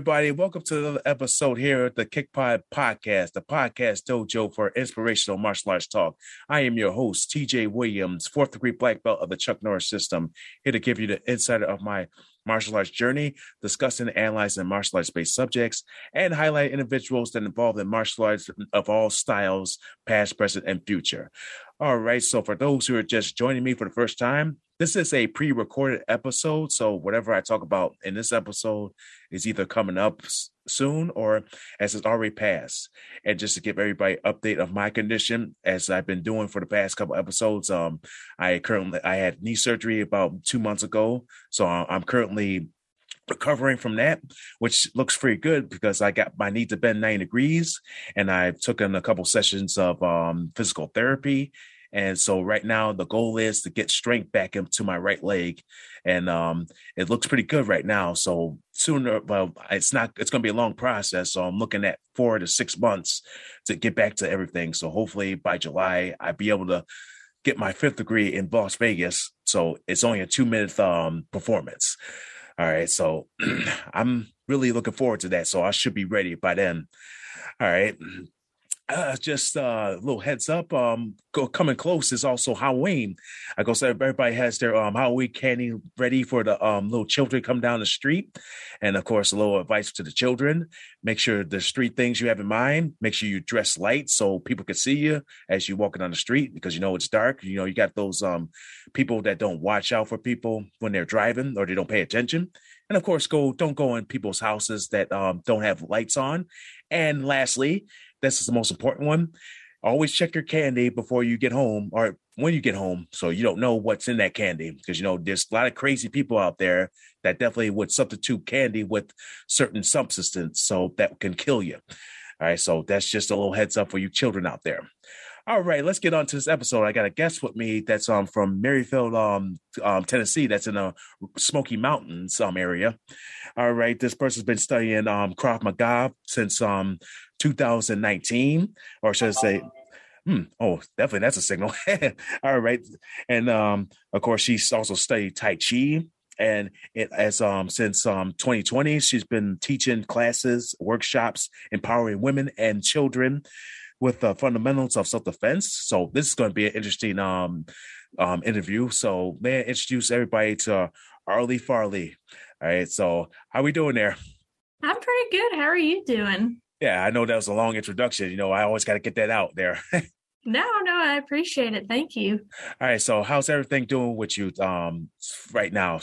Everybody. Welcome to another episode here at the Kickpod Podcast, the podcast dojo for inspirational martial arts talk. I am your host, TJ Williams, fourth degree black belt of the Chuck Norris system, here to give you the insider of my martial arts journey, discussing analyzing martial arts based subjects, and highlight individuals that involved in martial arts of all styles, past, present, and future. All right. So, for those who are just joining me for the first time, this is a pre recorded episode. So, whatever I talk about in this episode is either coming up soon or as it's already passed. And just to give everybody update of my condition, as I've been doing for the past couple episodes, um, I currently I had knee surgery about two months ago, so I'm currently recovering from that, which looks pretty good because I got my knee to bend 90 degrees and I took in a couple sessions of um, physical therapy and so right now the goal is to get strength back into my right leg. And um, it looks pretty good right now. So sooner, well, it's not, it's going to be a long process. So I'm looking at four to six months to get back to everything. So hopefully by July, I'll be able to get my fifth degree in Las Vegas. So it's only a two minute um, performance. All right. So I'm really looking forward to that. So I should be ready by then. All right uh, just uh, a little heads up. Um, go, coming close is also Halloween. I go so everybody has their um Halloween candy ready for the um little children come down the street, and of course a little advice to the children: make sure the street things you have in mind. Make sure you dress light so people can see you as you're walking on the street because you know it's dark. You know you got those um people that don't watch out for people when they're driving or they don't pay attention. And of course, go don't go in people's houses that um, don't have lights on. And lastly, this is the most important one. Always check your candy before you get home or when you get home so you don't know what's in that candy because you know there's a lot of crazy people out there that definitely would substitute candy with certain substance so that can kill you. All right, so that's just a little heads up for you children out there. All right, let's get on to this episode. I got a guest with me that's um from Maryfield, um, um Tennessee. That's in the Smoky Mountains um area. All right, this person's been studying um Krav Maga since um 2019, or should I say, hmm, oh, definitely that's a signal. All right. And um, of course, she's also studied Tai Chi. And it as um since um 2020, she's been teaching classes, workshops, empowering women and children with the fundamentals of self-defense. So this is going to be an interesting um um interview. So may I introduce everybody to Arley Farley. All right. So how are we doing there? I'm pretty good. How are you doing? Yeah, I know that was a long introduction. You know, I always got to get that out there. no, no, I appreciate it. Thank you. All right, so how's everything doing with you um right now?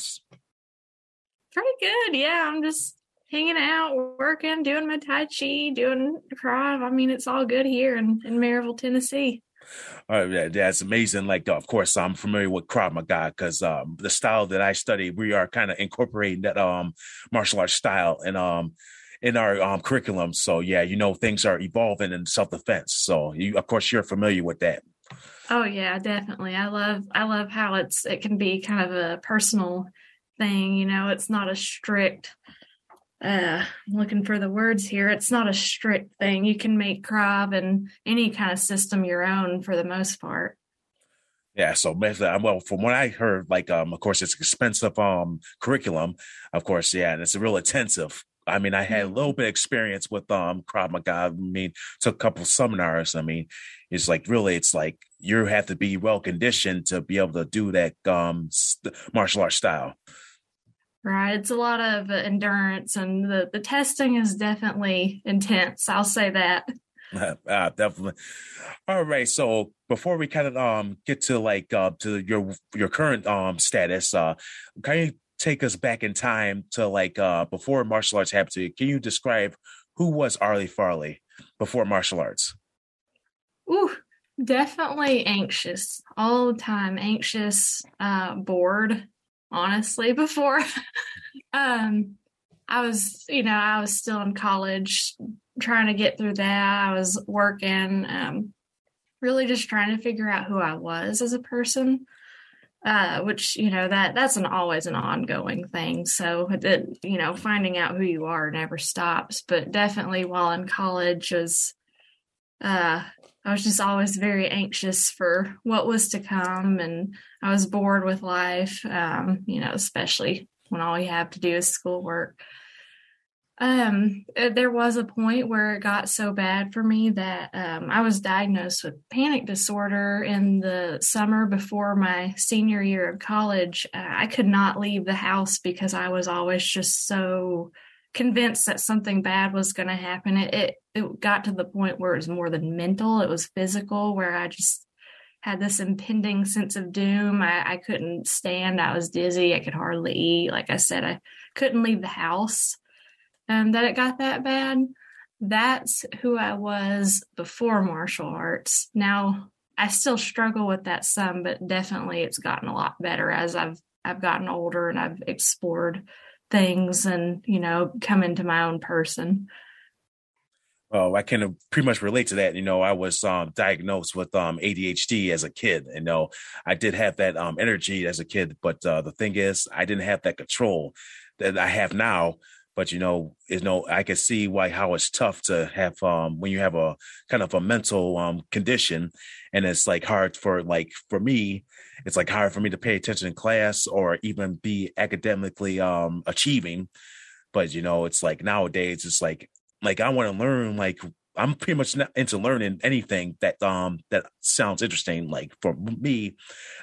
Pretty good. Yeah, I'm just hanging out, working, doing my tai chi, doing Krav. I mean, it's all good here in, in Maryville, Tennessee. Uh, yeah, that's amazing. Like, of course, I'm familiar with Krav Maga because um, the style that I study, we are kind of incorporating that um, martial arts style, and um, in our um, curriculum. So yeah, you know things are evolving in self defense. So you, of course, you're familiar with that. Oh yeah, definitely. I love I love how it's it can be kind of a personal thing. You know, it's not a strict. Uh, I'm looking for the words here. It's not a strict thing. You can make Krav and any kind of system your own for the most part. Yeah, so well, from what I heard, like um, of course, it's expensive um curriculum, of course, yeah, and it's a real intensive I mean, I had a little bit of experience with um Krav Maga. I mean, took a couple seminars. I mean, it's like really, it's like you have to be well conditioned to be able to do that um st- martial art style. Right, it's a lot of endurance, and the the testing is definitely intense. I'll say that. uh, definitely. All right. So before we kind of um get to like uh to your your current um status, uh, can you take us back in time to like uh before martial arts happened to you. Can you describe who was Arley Farley before martial arts? Ooh, definitely anxious all the time. Anxious, uh, bored, honestly, before. um, I was, you know, I was still in college trying to get through that. I was working, um, really just trying to figure out who I was as a person. Uh, which you know that that's an always an ongoing thing. So that you know, finding out who you are never stops. But definitely, while in college, was uh, I was just always very anxious for what was to come, and I was bored with life. Um, you know, especially when all you have to do is schoolwork. Um, uh, there was a point where it got so bad for me that um, I was diagnosed with panic disorder in the summer before my senior year of college. Uh, I could not leave the house because I was always just so convinced that something bad was going to happen. It, it it got to the point where it was more than mental; it was physical, where I just had this impending sense of doom. I, I couldn't stand. I was dizzy. I could hardly eat. Like I said, I couldn't leave the house um, that it got that bad. That's who I was before martial arts. Now I still struggle with that some, but definitely it's gotten a lot better as I've I've gotten older and I've explored things and you know come into my own person. Oh, I can pretty much relate to that. You know, I was um, diagnosed with um, ADHD as a kid. You know, I did have that um, energy as a kid, but uh, the thing is, I didn't have that control that I have now but you know, you know, I can see why how it's tough to have um when you have a kind of a mental um condition, and it's like hard for like for me, it's like hard for me to pay attention in class or even be academically um achieving. But you know, it's like nowadays, it's like like I want to learn like I'm pretty much not into learning anything that um that sounds interesting. Like for me,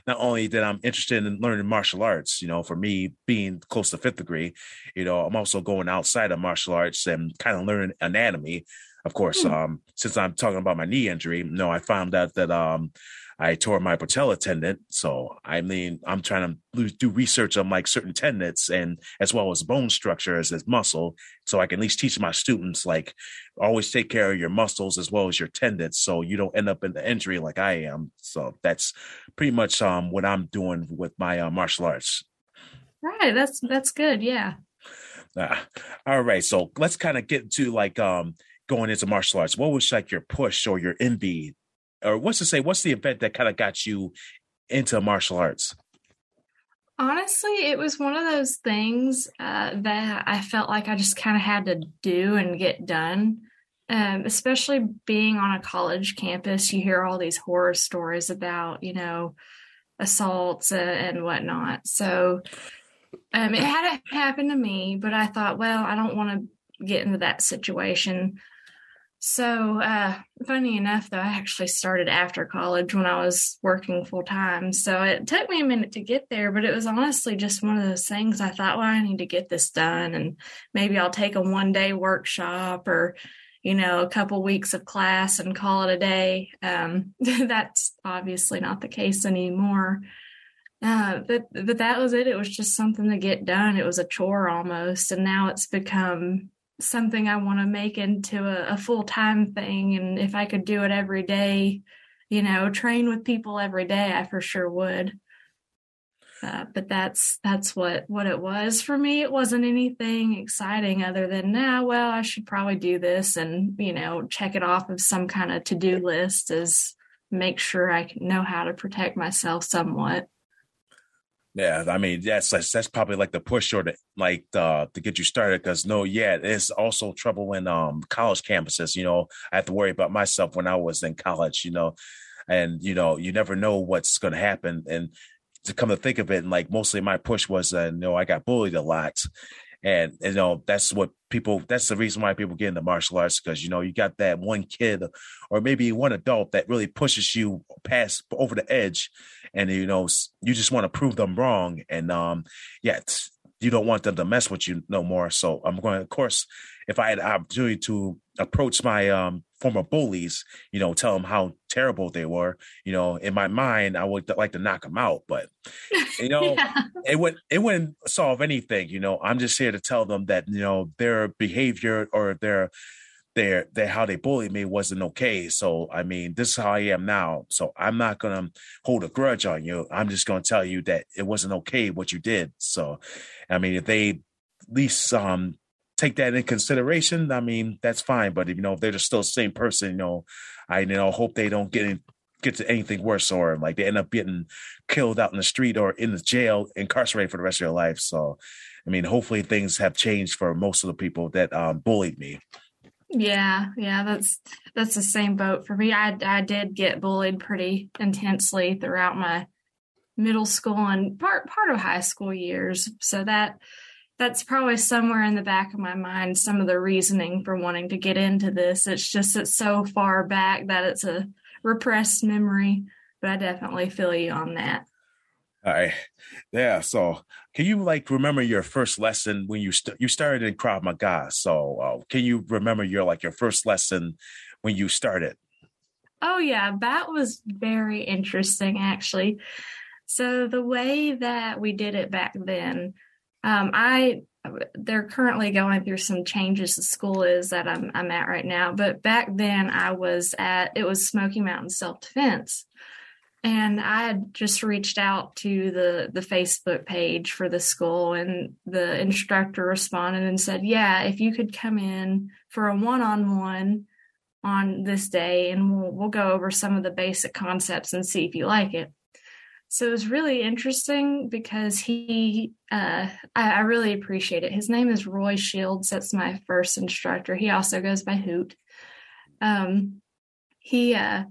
not only that I'm interested in learning martial arts, you know, for me being close to fifth degree, you know, I'm also going outside of martial arts and kind of learning anatomy. Of course, mm. um, since I'm talking about my knee injury, you no, know, I found out that um I tore my patella tendon. So I mean, I'm trying to do research on like certain tendons and as well as bone structures as this muscle, so I can at least teach my students like always take care of your muscles as well as your tendons, so you don't end up in the injury like I am. So that's pretty much um what I'm doing with my uh, martial arts. Right. That's that's good. Yeah. Uh, all right. So let's kind of get to like um going into martial arts. What was like your push or your envy or what's to say, what's the event that kind of got you into martial arts? Honestly, it was one of those things uh, that I felt like I just kind of had to do and get done. Um, especially being on a college campus, you hear all these horror stories about, you know, assaults and, and whatnot. So um, it hadn't happened to me, but I thought, well, I don't want to get into that situation. So, uh, funny enough, though, I actually started after college when I was working full time. So it took me a minute to get there, but it was honestly just one of those things I thought, well, I need to get this done. And maybe I'll take a one day workshop or, you know, a couple weeks of class and call it a day. Um, that's obviously not the case anymore. Uh, but but that was it. It was just something to get done. It was a chore almost, and now it's become something I want to make into a, a full time thing. And if I could do it every day, you know, train with people every day, I for sure would. Uh, but that's that's what what it was for me. It wasn't anything exciting other than now. Nah, well, I should probably do this and you know check it off of some kind of to do list as make sure I know how to protect myself somewhat. Yeah, I mean that's that's, probably like the push or the like uh, to get you started because no, yeah, it's also trouble in um college campuses. You know, I have to worry about myself when I was in college. You know, and you know you never know what's going to happen. And to come to think of it, and like mostly my push was, uh, you know, I got bullied a lot, and you know that's what people that's the reason why people get into martial arts because you know you got that one kid or maybe one adult that really pushes you past over the edge and you know you just want to prove them wrong and um yeah you don't want them to mess with you no more so i'm going of course if i had the opportunity to approach my um former bullies, you know, tell them how terrible they were. You know, in my mind, I would like to knock them out, but you know, yeah. it wouldn't it wouldn't solve anything. You know, I'm just here to tell them that you know their behavior or their their their how they bullied me wasn't okay. So I mean, this is how I am now. So I'm not gonna hold a grudge on you. I'm just gonna tell you that it wasn't okay what you did. So I mean, if they at least um take that in consideration, I mean, that's fine. But you know, if they're just still the same person, you know, I you know hope they don't get in, get to anything worse or like they end up getting killed out in the street or in the jail, incarcerated for the rest of their life. So I mean, hopefully things have changed for most of the people that um, bullied me. Yeah, yeah, that's that's the same boat for me. I I did get bullied pretty intensely throughout my middle school and part part of high school years. So that that's probably somewhere in the back of my mind some of the reasoning for wanting to get into this. It's just it's so far back that it's a repressed memory, but I definitely feel you on that. All right. Yeah. So, can you like remember your first lesson when you st- you started in Krav Maga? So, uh, can you remember your like your first lesson when you started? Oh yeah, that was very interesting actually. So the way that we did it back then, um, I they're currently going through some changes. The school is that I'm I'm at right now, but back then I was at it was Smoky Mountain Self Defense and I had just reached out to the the Facebook page for the school, and the instructor responded and said, "Yeah, if you could come in for a one on one on this day, and we'll we'll go over some of the basic concepts and see if you like it." So it was really interesting because he, uh, I, I really appreciate it. His name is Roy Shields. That's my first instructor. He also goes by Hoot. Um, he uh,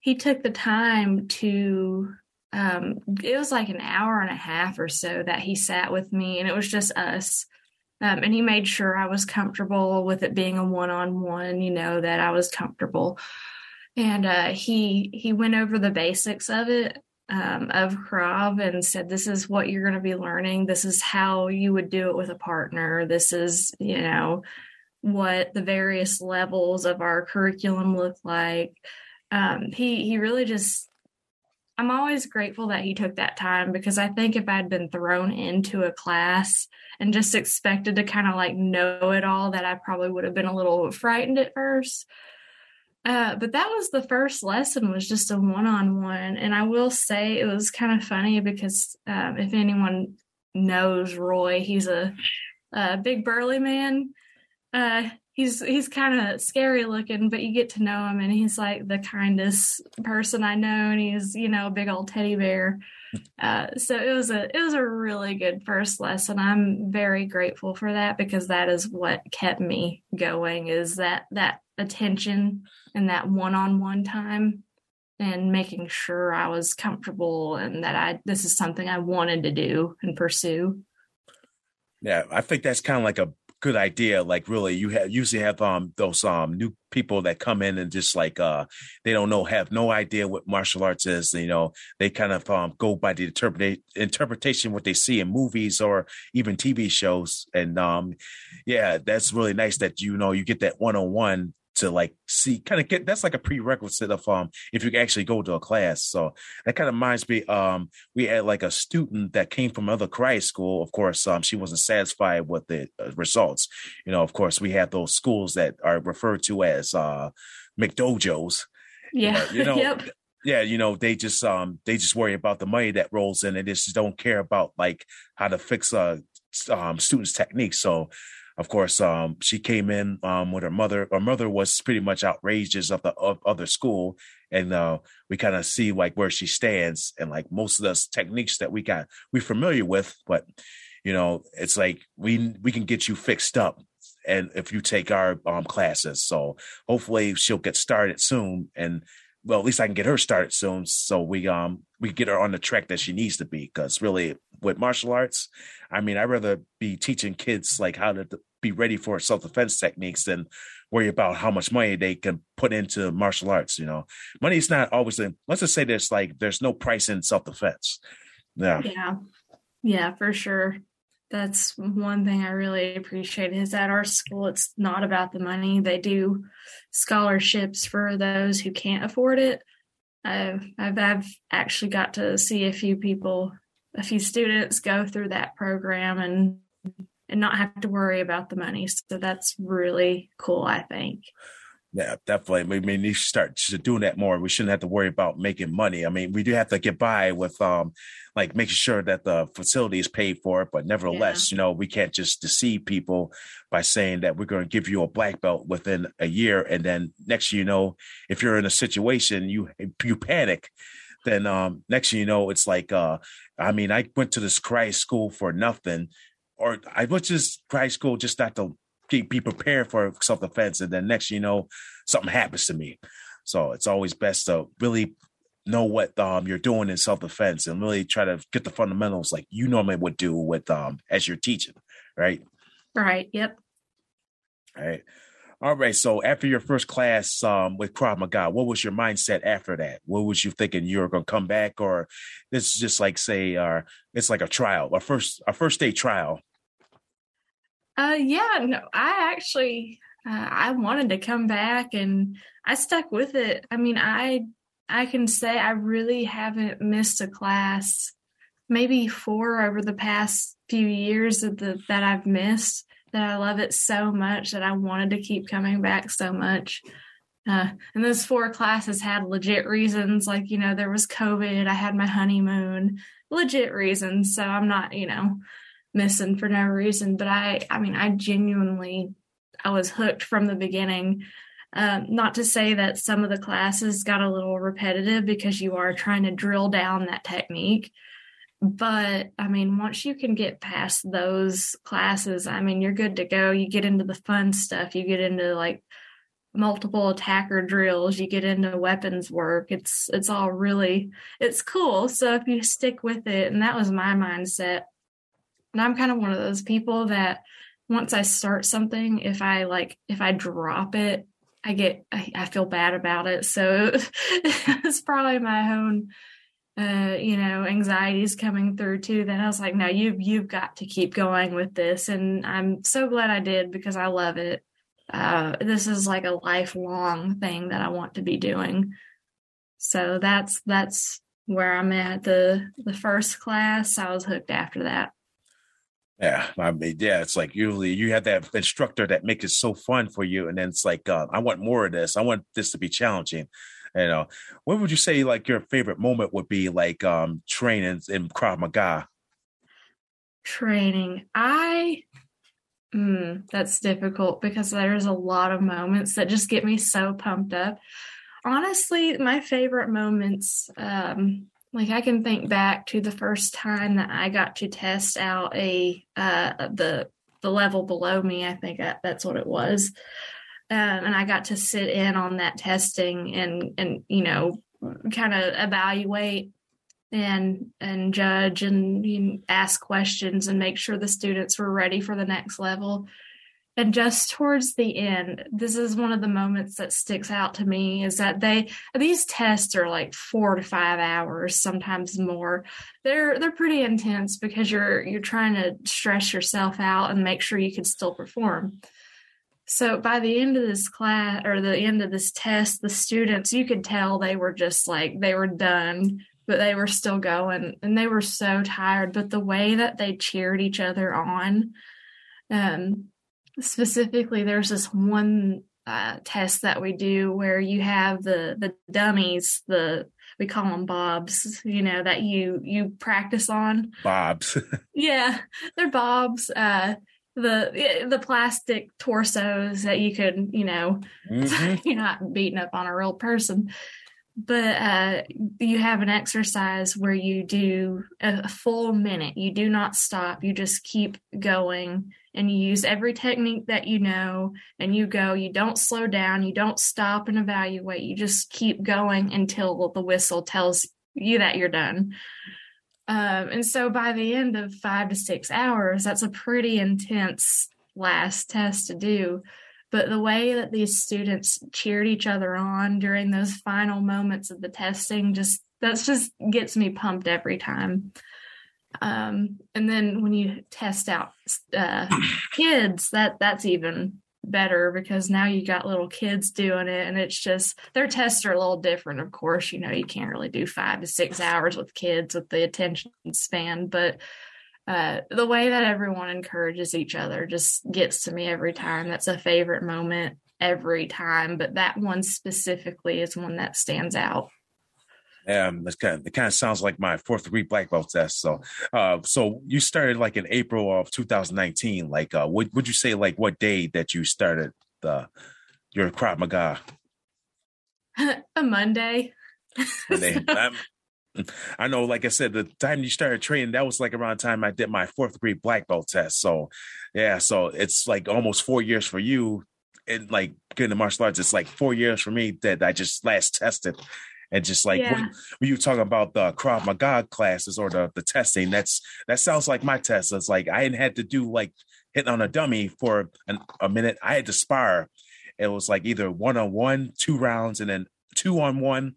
he took the time to um, it was like an hour and a half or so that he sat with me and it was just us um, and he made sure i was comfortable with it being a one-on-one you know that i was comfortable and uh, he he went over the basics of it um, of Krav and said, "This is what you're going to be learning. This is how you would do it with a partner. This is, you know, what the various levels of our curriculum look like." Um, he he really just I'm always grateful that he took that time because I think if I'd been thrown into a class and just expected to kind of like know it all, that I probably would have been a little frightened at first. Uh, but that was the first lesson was just a one-on-one, and I will say it was kind of funny because um, if anyone knows Roy, he's a, a big burly man. Uh, he's he's kind of scary looking, but you get to know him, and he's like the kindest person I know, and he's you know a big old teddy bear. Uh, so it was a it was a really good first lesson. I'm very grateful for that because that is what kept me going. Is that that attention and that one on one time and making sure I was comfortable and that I this is something I wanted to do and pursue. Yeah, I think that's kind of like a good idea. Like really, you have usually have um those um new people that come in and just like uh they don't know have no idea what martial arts is. You know, they kind of um go by the interpretation interpretation what they see in movies or even TV shows. And um yeah, that's really nice that you know you get that one on one to like see kind of get that's like a prerequisite of um if you actually go to a class. So that kind of reminds me um we had like a student that came from another karate school. Of course um she wasn't satisfied with the uh, results. You know of course we have those schools that are referred to as uh mcdojos. Yeah you know, yep. yeah you know they just um they just worry about the money that rolls in and they just don't care about like how to fix uh um students techniques. So of course, um, she came in um, with her mother. Her mother was pretty much outrageous of the of other school, and uh, we kind of see like where she stands and like most of those techniques that we got we familiar with, but you know, it's like we we can get you fixed up, and if you take our um, classes, so hopefully she'll get started soon, and well, at least I can get her started soon, so we um we get her on the track that she needs to be. Because really, with martial arts, I mean, I'd rather be teaching kids like how to be ready for self defense techniques than worry about how much money they can put into martial arts. You know, money is not always. A, let's just say there's like there's no price in self defense. Yeah, yeah, yeah, for sure. That's one thing I really appreciate is at our school, it's not about the money. They do scholarships for those who can't afford it. I've, I've, I've actually got to see a few people, a few students go through that program and and not have to worry about the money. So that's really cool, I think. Yeah, definitely. I mean, you start doing that more. We shouldn't have to worry about making money. I mean, we do have to get by with um, like making sure that the facility is paid for it. But nevertheless, yeah. you know, we can't just deceive people by saying that we're going to give you a black belt within a year, and then next you know, if you're in a situation you you panic, then um, next you know, it's like, uh, I mean, I went to this karate school for nothing, or I went just karate school just not to be prepared for self defense, and then next you know something happens to me. So it's always best to really know what um, you're doing in self defense and really try to get the fundamentals like you normally would do with um, as you're teaching, right? Right. Yep. All right. All right. So after your first class um, with Krav Maga, what was your mindset after that? What was you thinking you were going to come back, or this is just like say, uh, it's like a trial, a first a first day trial uh, yeah, no, I actually uh, I wanted to come back and I stuck with it. I mean, I I can say I really haven't missed a class, maybe four over the past few years that the, that I've missed. That I love it so much that I wanted to keep coming back so much. Uh, and those four classes had legit reasons, like you know there was COVID, I had my honeymoon, legit reasons. So I'm not, you know, missing for no reason. But I, I mean, I genuinely, I was hooked from the beginning. Um, not to say that some of the classes got a little repetitive because you are trying to drill down that technique. But I mean, once you can get past those classes, I mean, you're good to go. You get into the fun stuff. You get into like multiple attacker drills you get into weapons work it's it's all really it's cool so if you stick with it and that was my mindset and I'm kind of one of those people that once I start something, if I like, if I drop it, I get, I, I feel bad about it. So it's probably my own, uh, you know, anxieties coming through too. That I was like, no, you've, you've got to keep going with this. And I'm so glad I did because I love it. Uh, this is like a lifelong thing that I want to be doing. So that's, that's where I'm at. The, the first class, I was hooked after that. Yeah, I mean, yeah, it's like usually you have that instructor that makes it so fun for you, and then it's like, uh, I want more of this. I want this to be challenging. You know, what would you say like your favorite moment would be like um training in Krav Maga? Training, I, mm, that's difficult because there's a lot of moments that just get me so pumped up. Honestly, my favorite moments, um, like I can think back to the first time that I got to test out a uh, the the level below me. I think that, that's what it was, um, and I got to sit in on that testing and and you know kind of evaluate and and judge and you know, ask questions and make sure the students were ready for the next level and just towards the end this is one of the moments that sticks out to me is that they these tests are like four to five hours sometimes more. They're they're pretty intense because you're you're trying to stress yourself out and make sure you can still perform. So by the end of this class or the end of this test the students you could tell they were just like they were done but they were still going and they were so tired. But the way that they cheered each other on um specifically there's this one uh, test that we do where you have the the dummies the we call them bobs you know that you you practice on. Bobs. Yeah they're bobs uh the the plastic torsos that you could you know mm-hmm. you're not beating up on a real person. But uh, you have an exercise where you do a full minute. You do not stop. You just keep going and you use every technique that you know and you go you don't slow down you don't stop and evaluate you just keep going until the whistle tells you that you're done. Um, and so by the end of five to six hours that's a pretty intense last test to do. But the way that these students cheered each other on during those final moments of the testing just that's just gets me pumped every time um, and then when you test out uh, kids that that's even better because now you got little kids doing it and it's just their tests are a little different of course you know you can't really do five to six hours with kids with the attention span but uh, the way that everyone encourages each other just gets to me every time. That's a favorite moment every time, but that one specifically is one that stands out. Um, it's kind of, it kind of sounds like my fourth degree black belt test. So, uh, so you started like in April of 2019. Like, uh, would would you say like what day that you started the your Krav Maga? a Monday. Monday. I know, like I said, the time you started training, that was like around the time I did my fourth degree black belt test. So, yeah, so it's like almost four years for you. And like getting the martial arts, it's like four years for me that I just last tested. And just like yeah. when, when, you talking about the Krav Maga classes or the, the testing, that's that sounds like my test. It's like I had to do like hitting on a dummy for an, a minute. I had to spar. It was like either one on one, two rounds, and then two on one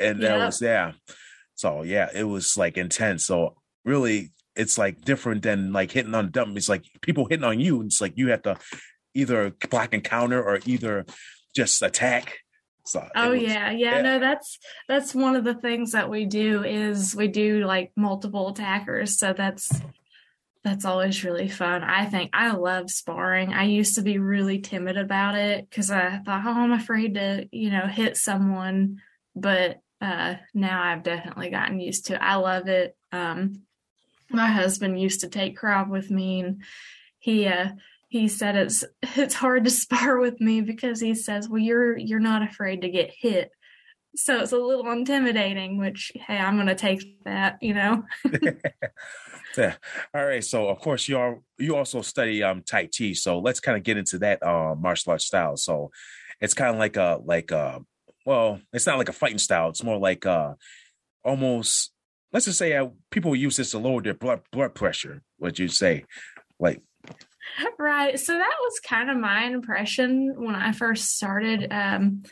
and that was yeah. So yeah, it was like intense. So really, it's like different than like hitting on dump. It's like people hitting on you. It's like you have to either block and counter or either just attack. So oh was, yeah, yeah, yeah, no, that's that's one of the things that we do is we do like multiple attackers. So that's that's always really fun. I think I love sparring. I used to be really timid about it because I thought, oh, I'm afraid to, you know, hit someone. But uh, now I've definitely gotten used to it. I love it. Um, my husband used to take Krav with me, and he uh, he said it's it's hard to spar with me because he says, "Well, you're you're not afraid to get hit." So it's a little intimidating, which hey, I'm going to take that, you know. yeah. All right. So of course you are you also study um Tai Chi. So let's kind of get into that uh martial arts style. So it's kind of like a like a well, it's not like a fighting style. It's more like uh almost let's just say uh, people use this to lower their blood blood pressure. What you say, like right? So that was kind of my impression when I first started. Um,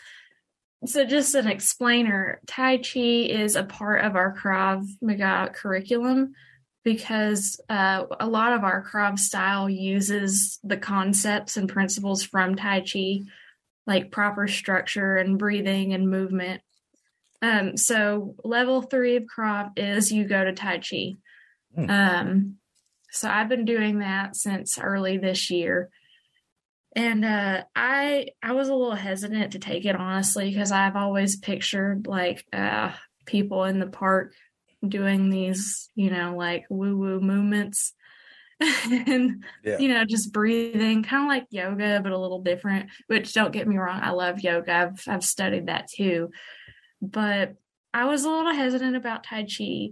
so just an explainer, Tai Chi is a part of our Krav Maga curriculum because uh, a lot of our Krav style uses the concepts and principles from Tai Chi like proper structure and breathing and movement. Um, so level three of Krav is you go to Tai Chi. Hmm. Um, so I've been doing that since early this year. And uh, I I was a little hesitant to take it honestly because I've always pictured like uh, people in the park doing these, you know, like woo woo movements. and yeah. you know just breathing kind of like yoga but a little different which don't get me wrong i love yoga i've i've studied that too but i was a little hesitant about tai chi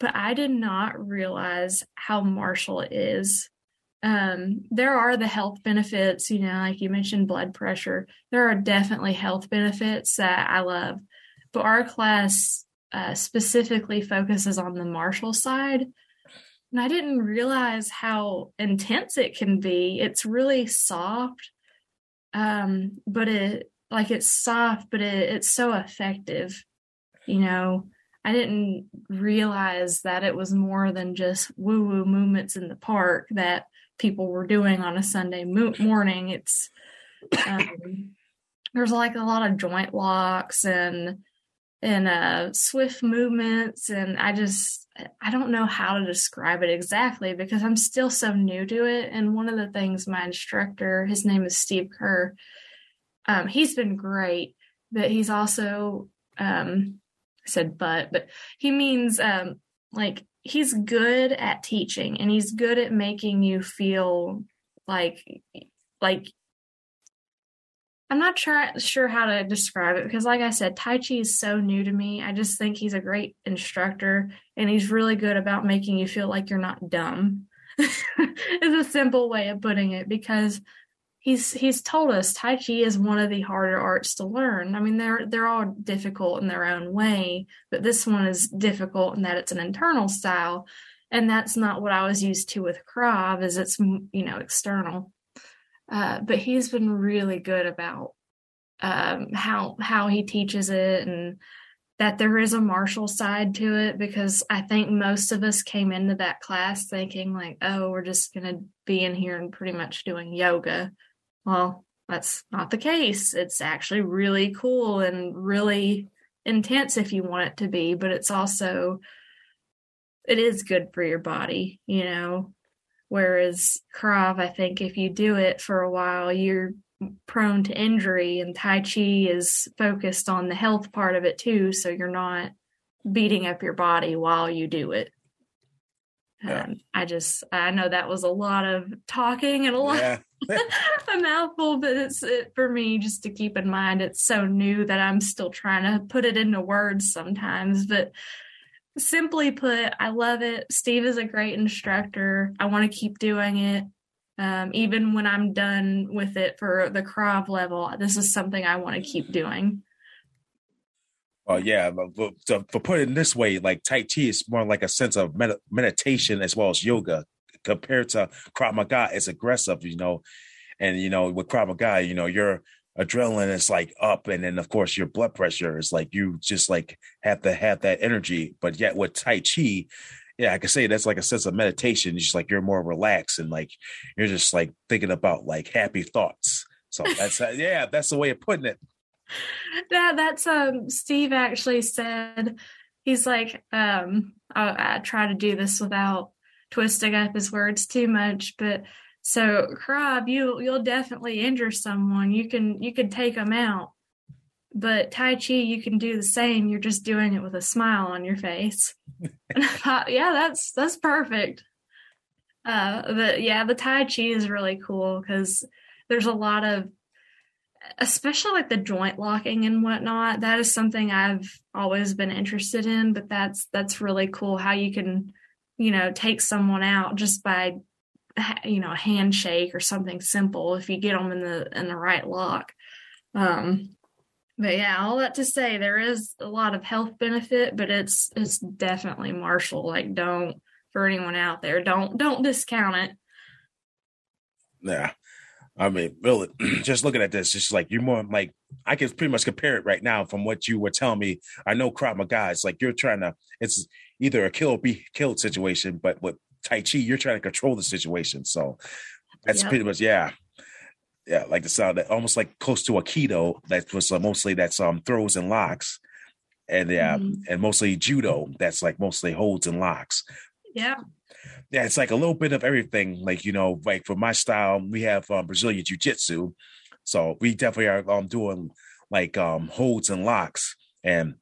but i did not realize how martial it is um, there are the health benefits you know like you mentioned blood pressure there are definitely health benefits that i love but our class uh, specifically focuses on the martial side and I didn't realize how intense it can be. It's really soft, um, but it like it's soft, but it, it's so effective. You know, I didn't realize that it was more than just woo woo movements in the park that people were doing on a Sunday mo- morning. It's um, there's like a lot of joint locks and and uh, swift movements and i just i don't know how to describe it exactly because i'm still so new to it and one of the things my instructor his name is steve kerr um, he's been great but he's also um, Said but but he means um, like he's good at teaching and he's good at making you feel like like I'm not sure sure how to describe it because, like I said, Tai Chi is so new to me. I just think he's a great instructor, and he's really good about making you feel like you're not dumb. is a simple way of putting it because he's he's told us Tai Chi is one of the harder arts to learn. I mean, they're they're all difficult in their own way, but this one is difficult in that it's an internal style, and that's not what I was used to with Krav. Is it's you know external. Uh, but he's been really good about um, how how he teaches it and that there is a martial side to it because I think most of us came into that class thinking like, oh, we're just gonna be in here and pretty much doing yoga. Well, that's not the case. It's actually really cool and really intense if you want it to be, but it's also it is good for your body, you know. Whereas Krav, I think if you do it for a while, you're prone to injury, and Tai Chi is focused on the health part of it too. So you're not beating up your body while you do it. Yeah. Um, I just, I know that was a lot of talking and a lot, yeah. a mouthful, but it's it, for me just to keep in mind. It's so new that I'm still trying to put it into words sometimes. But simply put, I love it. Steve is a great instructor. I want to keep doing it. Um, even when I'm done with it for the Krav level, this is something I want to keep doing. Oh yeah, but, but, for putting this way, like Tai Chi is more like a sense of med- meditation as well as yoga compared to Krav Maga. It's aggressive, you know, and you know with Krav Maga, you know your adrenaline is like up, and then of course your blood pressure is like you just like have to have that energy. But yet with Tai Chi, yeah, I can say that's like a sense of meditation. It's just like you're more relaxed and like you're just like thinking about like happy thoughts. So that's uh, yeah, that's the way of putting it. Yeah, that's um Steve actually said he's like um I, I try to do this without twisting up his words too much, but so Krav, you you'll definitely injure someone. You can you can take them out, but Tai Chi you can do the same. You're just doing it with a smile on your face. thought, yeah, that's that's perfect. Uh, but yeah, the Tai Chi is really cool because there's a lot of, especially like the joint locking and whatnot. That is something I've always been interested in. But that's that's really cool how you can, you know, take someone out just by, you know, a handshake or something simple if you get them in the in the right lock. Um, but yeah, all that to say, there is a lot of health benefit, but it's it's definitely martial. Like, don't for anyone out there, don't don't discount it. Yeah, I mean, really, just looking at this, just like you're more like I can pretty much compare it right now from what you were telling me. I know Krav Maga, it's like you're trying to. It's either a kill or be killed situation, but with Tai Chi, you're trying to control the situation. So that's yep. pretty much yeah yeah, like the sound that almost like close to Aikido. That was uh, mostly that's um throws and locks, and yeah, mm-hmm. and mostly judo. That's like mostly holds and locks. Yeah. Yeah, it's like a little bit of everything. Like you know, like for my style, we have um, Brazilian jiu jitsu, so we definitely are um doing like um holds and locks, and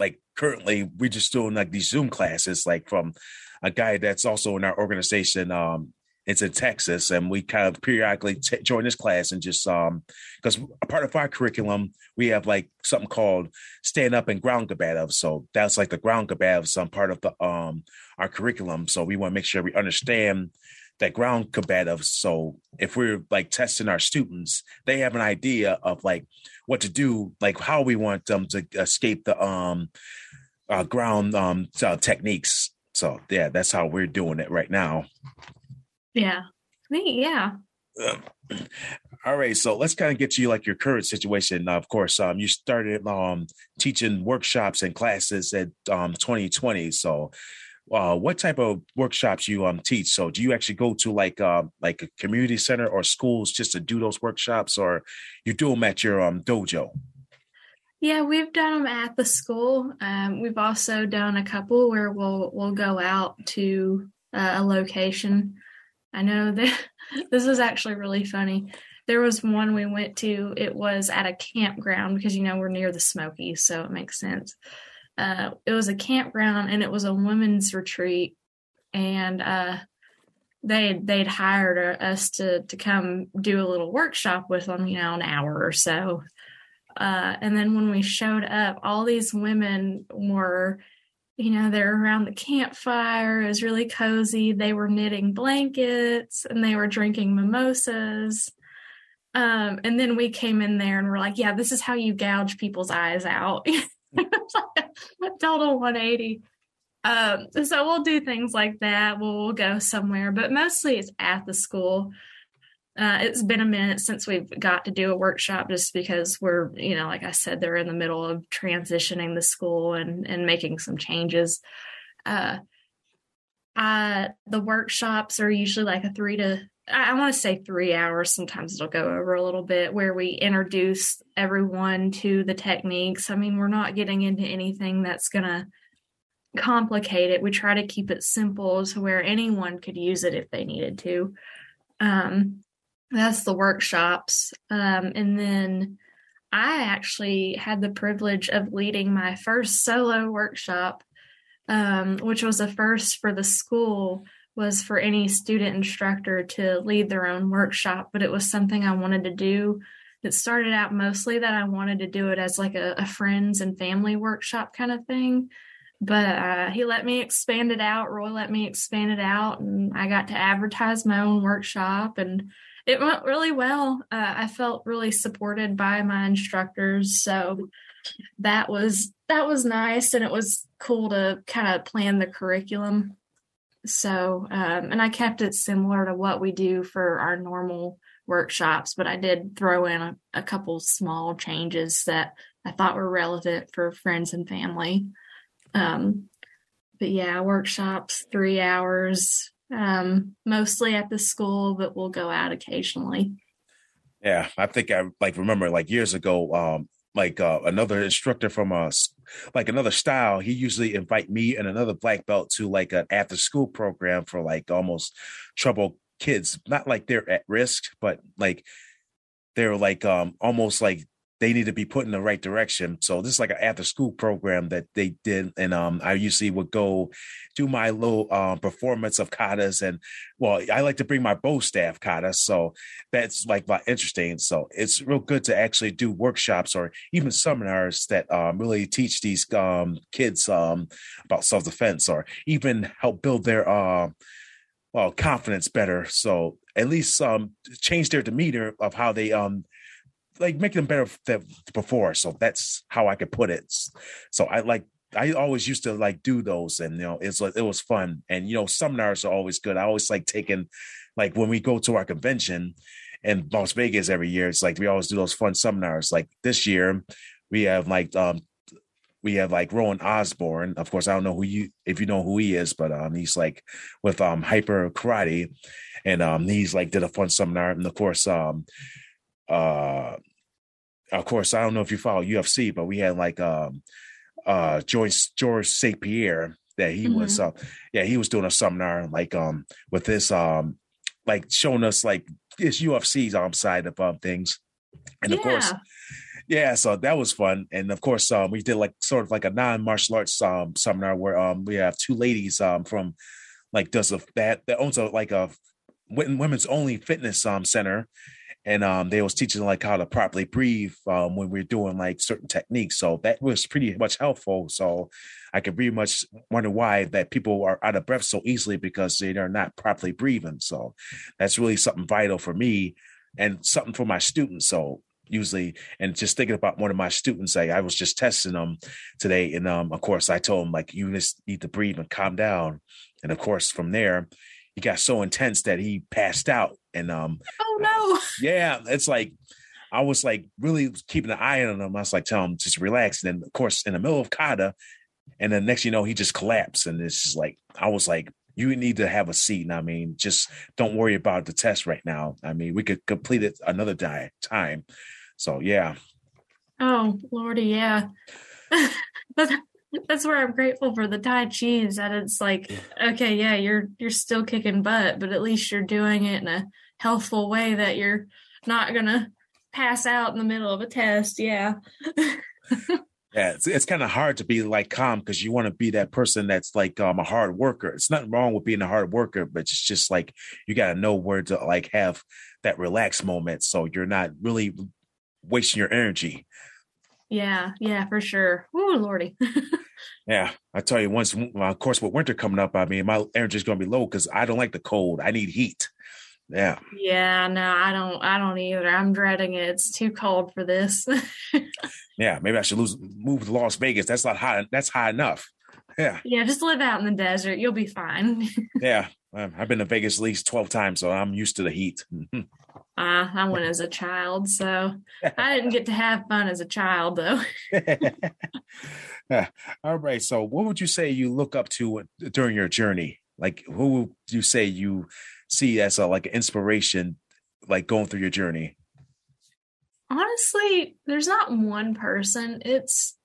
like currently we're just doing like these Zoom classes, like from a guy that's also in our organization, um, it's in Texas, and we kind of periodically t- join this class and just um because part of our curriculum we have like something called stand up and ground combative. So that's like the ground combative, some part of the um our curriculum. So we want to make sure we understand that ground combative. So if we're like testing our students, they have an idea of like what to do, like how we want them to escape the um uh, ground um uh, techniques. So yeah, that's how we're doing it right now. Yeah. Me, yeah. Um, all right, so let's kind of get you like your current situation. of course, um, you started um teaching workshops and classes at um 2020. So, uh, what type of workshops you um teach? So, do you actually go to like um like a community center or schools just to do those workshops, or you do them at your um dojo? Yeah, we've done them at the school. Um, we've also done a couple where we'll we'll go out to uh, a location I know that this is actually really funny. There was one we went to, it was at a campground because, you know, we're near the Smokies, so it makes sense. Uh, it was a campground and it was a women's retreat. And uh, they they'd hired us to to come do a little workshop with them, you know, an hour or so. Uh, and then when we showed up, all these women were you know, they're around the campfire. It was really cozy. They were knitting blankets and they were drinking mimosas. Um, and then we came in there and we're like, yeah, this is how you gouge people's eyes out. total 180. Um, so we'll do things like that. We'll, we'll go somewhere, but mostly it's at the school uh, it's been a minute since we've got to do a workshop just because we're you know like i said they're in the middle of transitioning the school and and making some changes uh uh the workshops are usually like a three to i, I want to say three hours sometimes it'll go over a little bit where we introduce everyone to the techniques i mean we're not getting into anything that's gonna complicate it. We try to keep it simple to where anyone could use it if they needed to. Um, that's the workshops. Um, and then I actually had the privilege of leading my first solo workshop, um, which was a first for the school was for any student instructor to lead their own workshop, but it was something I wanted to do. It started out mostly that I wanted to do it as like a, a friends and family workshop kind of thing. But uh, he let me expand it out. Roy let me expand it out, and I got to advertise my own workshop, and it went really well. Uh, I felt really supported by my instructors, so that was that was nice, and it was cool to kind of plan the curriculum so, um, and I kept it similar to what we do for our normal workshops, but I did throw in a, a couple small changes that I thought were relevant for friends and family. Um, but yeah, workshops, three hours, um, mostly at the school, but we'll go out occasionally. Yeah, I think I like remember like years ago, um, like uh, another instructor from us, like another style, he usually invite me and another black belt to like an after school program for like almost trouble kids. Not like they're at risk, but like they're like um almost like they need to be put in the right direction. So this is like an after school program that they did, and um, I usually would go do my little um, performance of katas, and well, I like to bring my bow staff kata, so that's like interesting. So it's real good to actually do workshops or even seminars that um, really teach these um, kids um, about self defense or even help build their uh, well confidence better. So at least um, change their demeanor of how they um like make them better than before. So that's how I could put it. So I like I always used to like do those, and you know, it's it was fun. And you know, seminars are always good. I always like taking, like when we go to our convention in Las Vegas every year. It's like we always do those fun seminars. Like this year, we have like um we have like Rowan Osborne. Of course, I don't know who you if you know who he is, but um he's like with um hyper karate, and um he's like did a fun seminar, and of course um uh of course, I don't know if you follow UFC, but we had like um uh George George St. Pierre that he mm-hmm. was uh yeah, he was doing a seminar like um with this um like showing us like his UFC's um side of um things. And yeah. of course yeah, so that was fun. And of course, um we did like sort of like a non-martial arts um seminar where um we have two ladies um from like does a that that owns a like a women's only fitness um center and um, they was teaching like how to properly breathe um, when we are doing like certain techniques. So that was pretty much helpful. So I could pretty much wonder why that people are out of breath so easily because they are not properly breathing. So that's really something vital for me and something for my students. So usually and just thinking about one of my students like I was just testing them today and um of course i told him like you just need to breathe and calm down and of course from there he got so intense that he passed out and um oh no yeah it's like i was like really keeping an eye on him i was like tell him just relax and then of course in the middle of kata and then next you know he just collapsed and it's just like i was like you need to have a seat. And I mean, just don't worry about the test right now. I mean, we could complete it another di- time. So yeah. Oh lordy, yeah. that's where I'm grateful for the Tai Chi's that it's like, okay, yeah, you're you're still kicking butt, but at least you're doing it in a healthful way that you're not gonna pass out in the middle of a test. Yeah. yeah, it's, it's kind of hard to be like calm because you want to be that person that's like um, a hard worker. It's nothing wrong with being a hard worker, but it's just like you got to know where to like have that relaxed moment so you're not really wasting your energy. Yeah, yeah, for sure. Oh, lordy. yeah, I tell you, once, of course, with winter coming up, I mean, my energy is going to be low because I don't like the cold. I need heat. Yeah. Yeah, no, I don't. I don't either. I'm dreading it. It's too cold for this. yeah, maybe I should lose, move to Las Vegas. That's not high. That's high enough. Yeah. Yeah, just live out in the desert. You'll be fine. yeah, um, I've been to Vegas at least twelve times, so I'm used to the heat. Uh, I went as a child, so I didn't get to have fun as a child, though. All right. So, what would you say you look up to during your journey? Like, who would you say you see as a like an inspiration, like going through your journey? Honestly, there's not one person. It's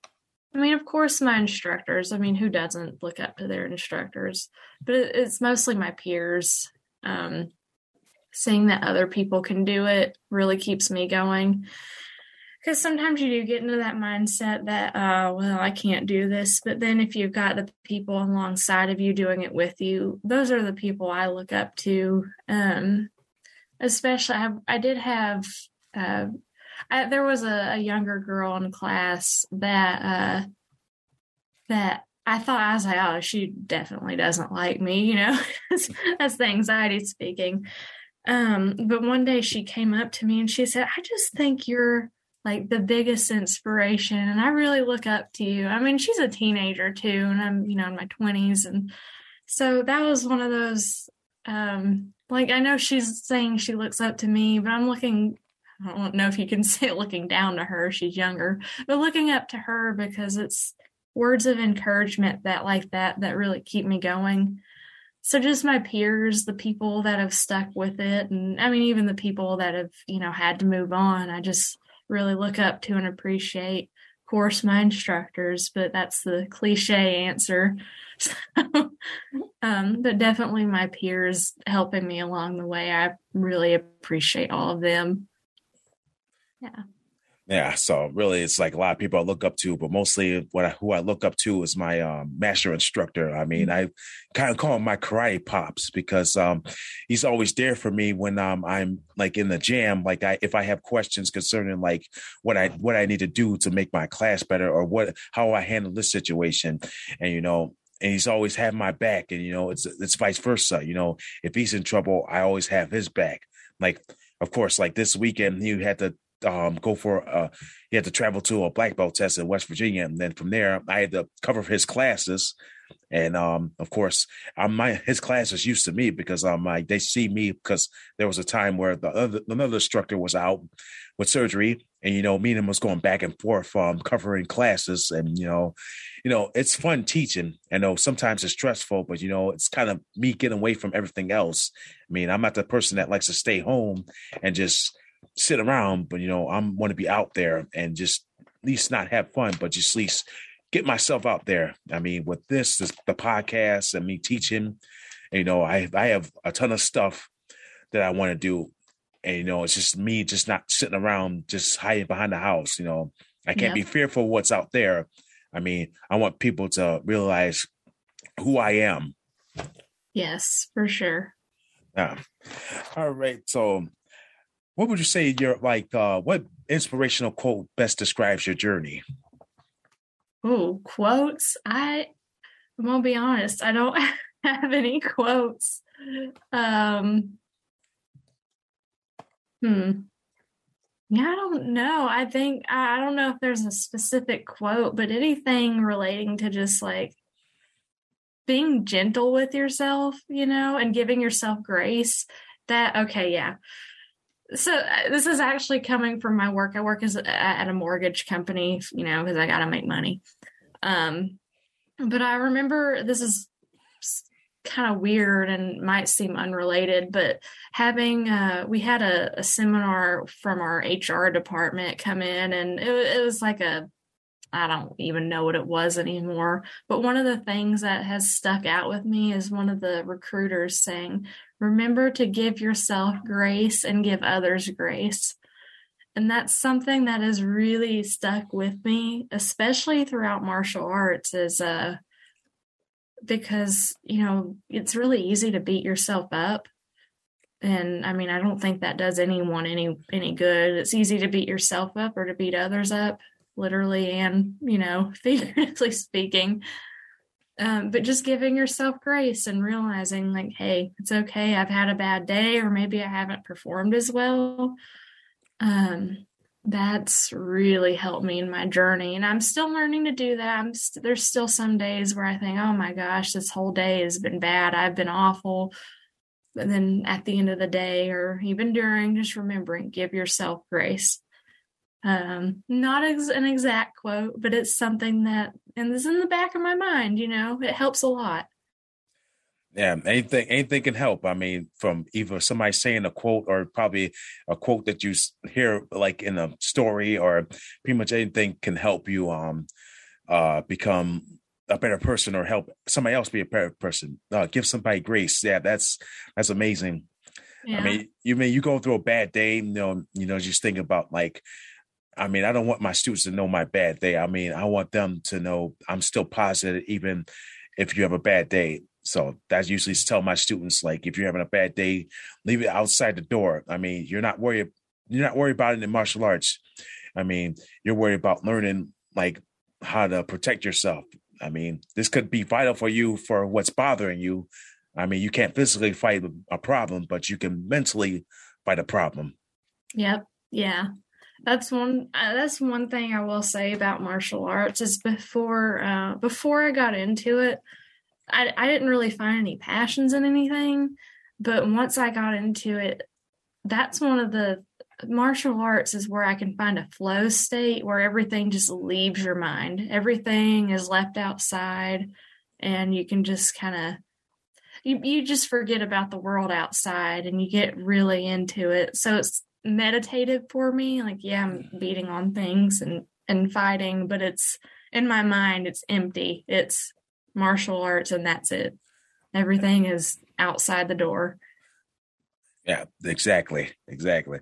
I mean, of course, my instructors. I mean, who doesn't look up to their instructors? But it's mostly my peers. Um, seeing that other people can do it really keeps me going. Because sometimes you do get into that mindset that, uh, well, I can't do this. But then if you've got the people alongside of you doing it with you, those are the people I look up to. Um, especially, I, I did have uh, I, there was a, a, younger girl in class that uh, that I thought I was like, oh, she definitely doesn't like me, you know. that's the anxiety speaking. Um, but one day she came up to me and she said, I just think you're like the biggest inspiration and I really look up to you. I mean, she's a teenager too, and I'm, you know, in my twenties. And so that was one of those um like I know she's saying she looks up to me, but I'm looking I don't know if you can say looking down to her, she's younger, but looking up to her because it's words of encouragement that like that that really keep me going. So just my peers, the people that have stuck with it and I mean even the people that have, you know, had to move on, I just really look up to and appreciate. Of course my instructors, but that's the cliche answer. Um, but definitely my peers helping me along the way. I really appreciate all of them. Yeah. Yeah, so really, it's like a lot of people I look up to, but mostly what I, who I look up to is my um, master instructor. I mean, mm-hmm. I kind of call him my karate pops because um, he's always there for me when um, I'm like in the jam. Like, I if I have questions concerning like what I what I need to do to make my class better or what how I handle this situation, and you know, and he's always had my back, and you know, it's it's vice versa. You know, if he's in trouble, I always have his back. Like, of course, like this weekend, he had to um, go for uh, he had to travel to a black belt test in West Virginia, and then from there I had to cover his classes. And um, of course, um, my his classes used to me because um, I, they see me because there was a time where the other another instructor was out with surgery, and you know, me and him was going back and forth um, covering classes, and you know, you know, it's fun teaching. I know sometimes it's stressful, but you know, it's kind of me getting away from everything else. I mean, I'm not the person that likes to stay home and just sit around, but you know, I'm want to be out there and just at least not have fun, but just at least get myself out there. I mean, with this, this the podcast and me teaching, you know, I I have a ton of stuff that I want to do. And you know, it's just me just not sitting around just hiding behind the house. You know, I can't yeah. be fearful of what's out there. I mean, I want people to realize who I am. Yes, for sure. Yeah. All right. So what would you say your like uh what inspirational quote best describes your journey? Oh, quotes. I I'm gonna be honest, I don't have any quotes. Um hmm. Yeah, I don't know. I think I don't know if there's a specific quote, but anything relating to just like being gentle with yourself, you know, and giving yourself grace. That okay, yeah so uh, this is actually coming from my work. I work as at a mortgage company, you know, because I got to make money. Um, but I remember this is kind of weird and might seem unrelated, but having uh, we had a, a, seminar from our HR department come in, and it, it was like a I don't even know what it was anymore. But one of the things that has stuck out with me is one of the recruiters saying, Remember to give yourself grace and give others grace. And that's something that has really stuck with me, especially throughout martial arts, is uh because, you know, it's really easy to beat yourself up. And I mean, I don't think that does anyone any any good. It's easy to beat yourself up or to beat others up, literally and, you know, figuratively speaking. Um, but just giving yourself grace and realizing like hey it's okay i've had a bad day or maybe i haven't performed as well. Um, that's really helped me in my journey and i'm still learning to do that. I'm st- there's still some days where i think oh my gosh this whole day has been bad i've been awful. But then at the end of the day or even during just remembering give yourself grace um not ex- an exact quote but it's something that and is in the back of my mind you know it helps a lot yeah anything anything can help i mean from either somebody saying a quote or probably a quote that you hear like in a story or pretty much anything can help you um uh, become a better person or help somebody else be a better person. Uh, give somebody grace. Yeah, that's that's amazing. Yeah. I mean, you mean you go through a bad day, you know, you know, just think about like, I mean, I don't want my students to know my bad day. I mean, I want them to know I'm still positive, even if you have a bad day. So that's usually tell my students like, if you're having a bad day, leave it outside the door. I mean, you're not worried, you're not worried about it in the martial arts. I mean, you're worried about learning like how to protect yourself. I mean, this could be vital for you for what's bothering you. I mean, you can't physically fight a problem, but you can mentally fight a problem. Yep. Yeah. That's one. Uh, that's one thing I will say about martial arts is before uh, before I got into it, I I didn't really find any passions in anything, but once I got into it, that's one of the martial arts is where I can find a flow state where everything just leaves your mind. Everything is left outside and you can just kind of you you just forget about the world outside and you get really into it. So it's meditative for me. Like yeah, I'm mm-hmm. beating on things and and fighting, but it's in my mind it's empty. It's martial arts and that's it. Everything is outside the door. Yeah, exactly. Exactly.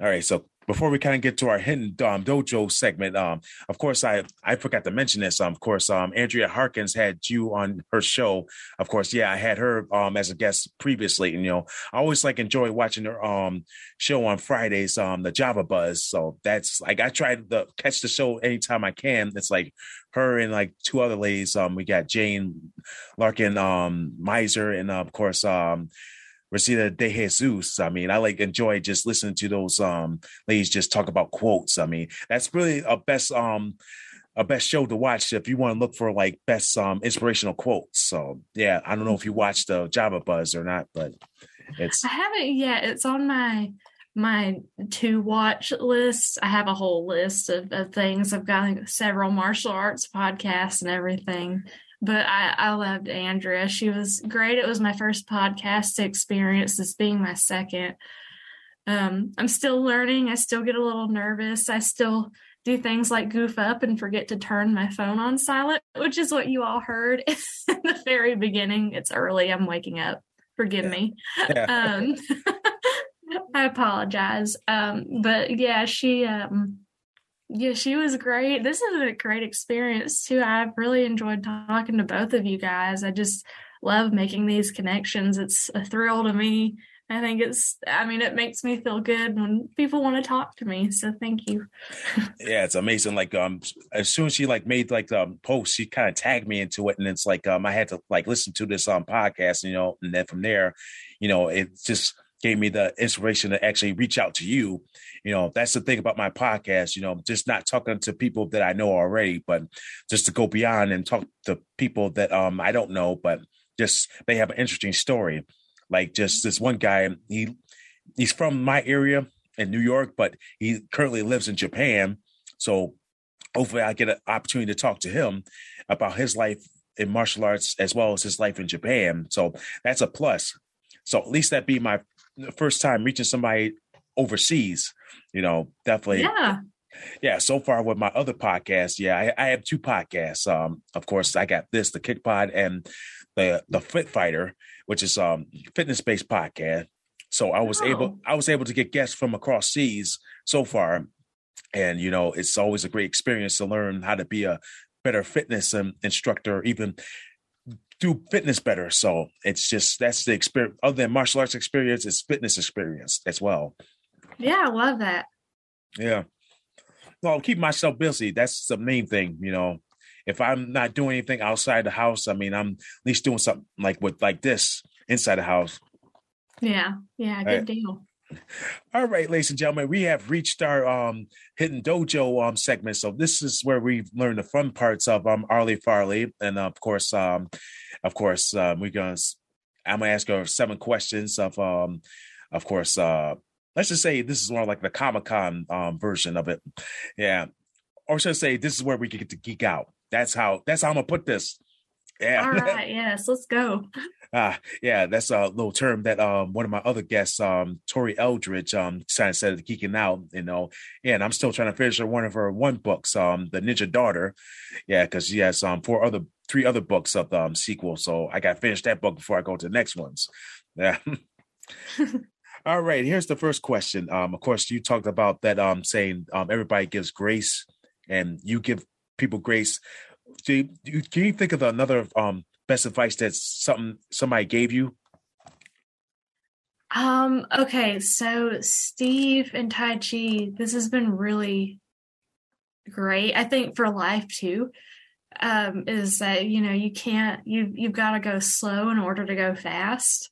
All right. So before we kind of get to our hidden um, dojo segment, um, of course, I I forgot to mention this. Um, of course, um, Andrea Harkins had you on her show. Of course, yeah, I had her um as a guest previously, and you know, I always like enjoy watching her um show on Fridays, um, the Java Buzz. So that's like I try to catch the show anytime I can. It's like her and like two other ladies. Um, we got Jane Larkin, um, Miser, and uh, of course, um Rosita De Jesus. I mean, I like enjoy just listening to those um ladies just talk about quotes. I mean, that's really a best um a best show to watch if you want to look for like best um inspirational quotes. So yeah, I don't know if you watched the Java Buzz or not, but it's I haven't yet. It's on my my to watch list. I have a whole list of, of things. I've got like, several martial arts podcasts and everything but I, I loved Andrea. She was great. It was my first podcast experience, this being my second. Um, I'm still learning. I still get a little nervous. I still do things like goof up and forget to turn my phone on silent, which is what you all heard in the very beginning. It's early. I'm waking up. Forgive yeah. me. Yeah. Um, I apologize. Um, but yeah, she um, yeah, she was great. This is a great experience too. I've really enjoyed talking to both of you guys. I just love making these connections. It's a thrill to me. I think it's, I mean, it makes me feel good when people want to talk to me. So thank you. yeah, it's amazing. Like, um, as soon as she like made like the um, post, she kind of tagged me into it. And it's like, um, I had to like listen to this um podcast, you know, and then from there, you know, it just, gave me the inspiration to actually reach out to you. You know, that's the thing about my podcast, you know, just not talking to people that I know already, but just to go beyond and talk to people that um I don't know, but just they have an interesting story. Like just this one guy, he he's from my area in New York, but he currently lives in Japan. So hopefully I get an opportunity to talk to him about his life in martial arts as well as his life in Japan. So that's a plus. So at least that be my first time reaching somebody overseas, you know, definitely. Yeah. Yeah. So far with my other podcast, yeah, I, I have two podcasts. Um, of course, I got this, the Kick Pod, and the the Fit Fighter, which is um fitness based podcast. So I was oh. able I was able to get guests from across seas so far, and you know it's always a great experience to learn how to be a better fitness um, instructor, even do fitness better. So it's just that's the experience. Other than martial arts experience, it's fitness experience as well. Yeah, I love that. Yeah. Well, keep myself busy. That's the main thing, you know. If I'm not doing anything outside the house, I mean, I'm at least doing something like with like this inside the house. Yeah, yeah, good right. deal. All right, ladies and gentlemen, we have reached our um hidden dojo um segment. So this is where we've learned the fun parts of um Arley Farley, and uh, of course, um, of course, um, we're gonna I'm gonna ask her seven questions of um, of course, uh, let's just say this is more like the Comic Con um version of it, yeah, or should I say this is where we can get to geek out. That's how that's how I'm gonna put this. Yeah. All right. Yes, let's go. Ah, yeah, that's a little term that um one of my other guests, um Tori Eldridge, um kind of said geeking out, you know. And I'm still trying to finish her one of her one books, um, The Ninja Daughter. Yeah, because she has um four other three other books of the um sequel. So I gotta finish that book before I go to the next ones. Yeah. All right, here's the first question. Um, of course, you talked about that um saying um everybody gives grace and you give people grace. Do you, can you think of another um best advice that something somebody gave you? Um, okay, so Steve and Tai Chi, this has been really great. I think for life too. Um, is that you know, you can't you you've got to go slow in order to go fast.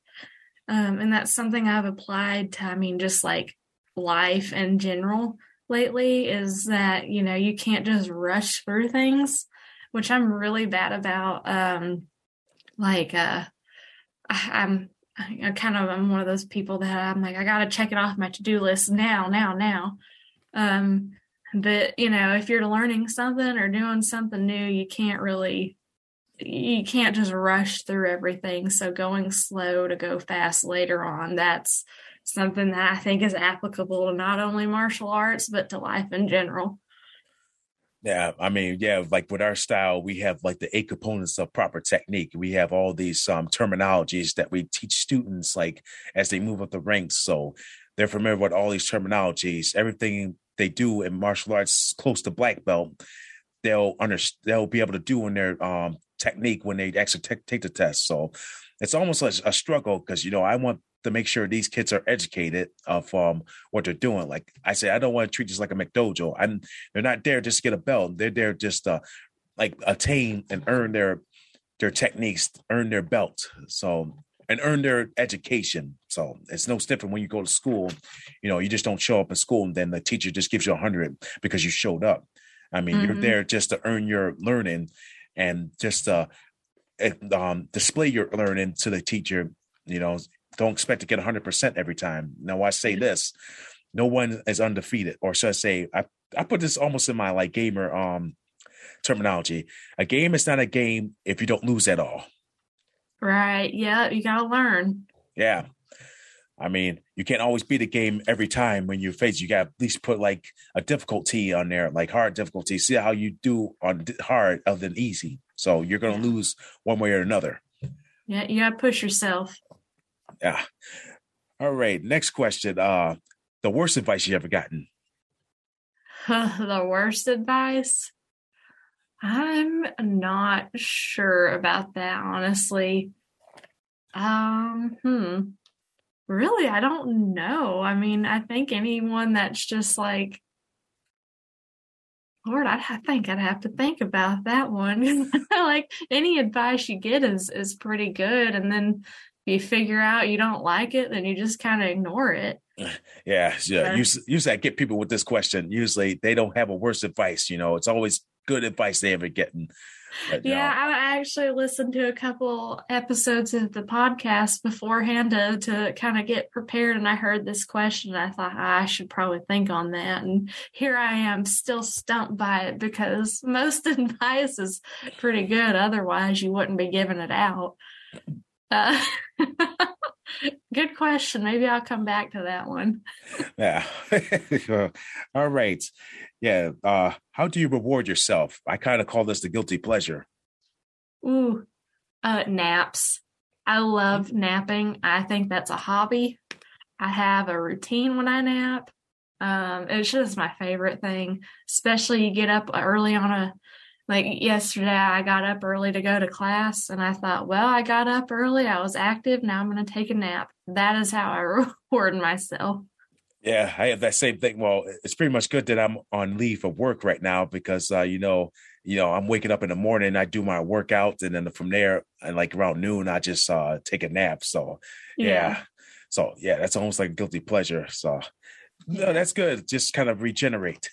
Um, and that's something I've applied to, I mean, just like life in general lately, is that, you know, you can't just rush through things, which I'm really bad about. Um, like uh I'm I kind of I'm one of those people that I'm like I got to check it off my to-do list now now now um but you know if you're learning something or doing something new you can't really you can't just rush through everything so going slow to go fast later on that's something that I think is applicable to not only martial arts but to life in general Yeah, I mean, yeah, like with our style, we have like the eight components of proper technique. We have all these um, terminologies that we teach students like as they move up the ranks. So they're familiar with all these terminologies. Everything they do in martial arts close to black belt, they'll under they'll be able to do in their um, technique when they actually take take the test. So it's almost like a struggle because you know I want to make sure these kids are educated of um, what they're doing. Like I say, I don't want to treat this like a McDojo. I'm they're not there just to get a belt. They're there just to like attain and earn their their techniques, earn their belt. So and earn their education. So it's no different when you go to school. You know, you just don't show up in school and then the teacher just gives you a hundred because you showed up. I mean, you're Mhm. there just to earn your learning and just uh um display your learning to the teacher. You know, don't expect to get 100% every time. Now, I say this no one is undefeated, or should I say, I, I put this almost in my like gamer um terminology. A game is not a game if you don't lose at all. right yeah you got to learn Yeah. I mean, you can't always beat a game every time when you face. You got at least put like a difficulty on there, like hard difficulty. See how you do on hard other than easy. So you're gonna Yeah. lose one way or another. yeah you got to push yourself Yeah. All right. Next question. Uh, the worst advice you ever gotten? the worst advice i'm not sure about that honestly um hmm really i don't know i mean i think anyone that's just like lord I'd, i think i'd have to think about that one like any advice you get is is pretty good and then you figure out you don't like it then you just kind of ignore it Yeah, yeah. Usually, usually I get people with this question. Usually they don't have a worse advice. You know, it's always good advice they ever getting. But, Yeah, know, I actually listened to a couple episodes of the podcast beforehand to, to kind of get prepared. And I heard this question. And I thought "Ah, I should probably think on that. And here I am still stumped by it because most advice is pretty good. Otherwise, you wouldn't be giving it out. Uh, good question. Maybe I'll come back to that one. yeah. All right. Yeah. Uh, how do you reward yourself? I kind of call this the guilty pleasure. Ooh, uh, naps. I love napping. I think that's a hobby. I have a routine when I nap. Um, it's just my favorite thing, especially you get up early on a, like yesterday, I got up early to go to class and I thought, well, I got up early. I was active. Now I'm going to take a nap. That is how I reward myself. Yeah, I have that same thing. Well, it's pretty much good that I'm on leave of work right now because uh, you know, you know, I'm waking up in the morning, I do my workout, and then from there, and like around noon, I just uh take a nap. So yeah. So yeah, that's almost like a guilty pleasure. So no, that's good. Just kind of regenerate.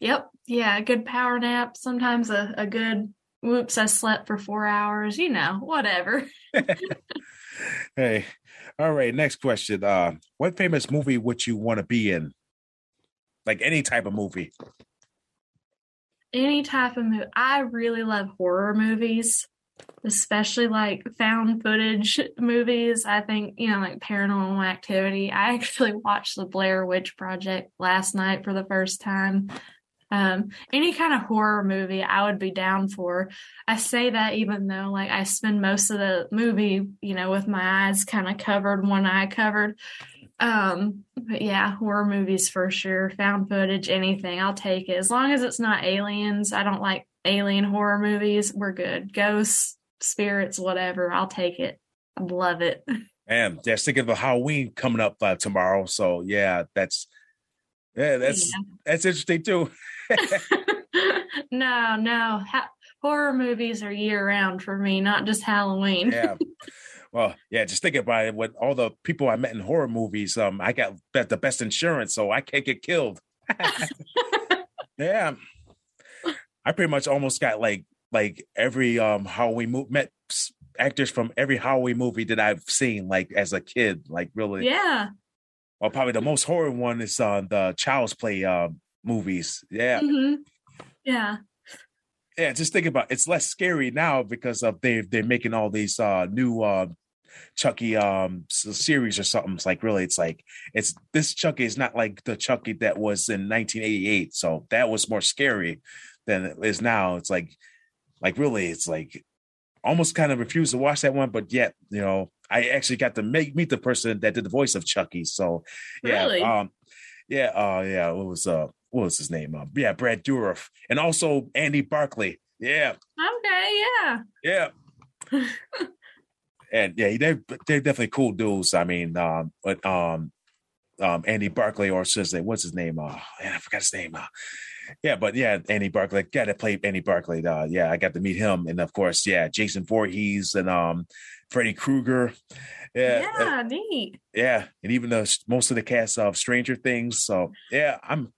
Yep. Yeah. A good power nap. Sometimes a, a good, whoops, I slept for four hours, you know, whatever. Hey, all right. Next question. Uh, what famous movie would you want to be in? Like any type of movie. Any type of movie. I really love horror movies. especially like found footage movies. I think, you know, like paranormal activity. I actually watched the Blair Witch Project last night for the first time. Um, any kind of horror movie I would be down for. I say that even though like I spend most of the movie, you know, with my eyes kind of covered, one eye covered. Um, but yeah, horror movies for sure. Found footage, anything, I'll take it. As long as it's not aliens. I don't like alien horror movies. We're good. Ghosts, spirits, whatever. I'll take it. I love it. And just thinking of Halloween coming up uh, tomorrow. So yeah, that's yeah, that's yeah. that's interesting too. no, no. Ha- horror movies are year round for me, not just Halloween. yeah. Well, yeah, just think about it. With all the people I met in horror movies, um, I got the best insurance, so I can't get killed. yeah, I pretty much almost got like like every um Halloween movie met actors from every Halloween movie that I've seen, like as a kid, like really. Yeah. Well, probably the most horror one is on uh, the Child's Play um, movies. Yeah. Mm-hmm. Yeah. Yeah, just think about it. it's less scary now because of they they're making all these uh new uh Chucky um series or something. It's like really, it's like it's this Chucky is not like the Chucky that was in 1988. So that was more scary than it is now. It's like like really, it's like almost kind of refused to watch that one, but yet you know I actually got to make meet the person that did the voice of Chucky. So yeah, really? um, yeah, uh, yeah, What was uh what was his name? Uh, yeah, Brad Dourif, and also Andy Barclay. Yeah. Okay. Yeah. Yeah. and yeah, they're they're definitely cool dudes. I mean, um, but um, um, Andy Barclay or says that what's his name? Uh, man, I forgot his name. Uh, yeah, but yeah, Andy Barclay. Got to play Andy Barclay. Uh, yeah, I got to meet him, and of course, yeah, Jason Voorhees and um, Freddy Krueger. Yeah, yeah, uh, neat. Yeah, and even the most of the cast of Stranger Things. So yeah, I'm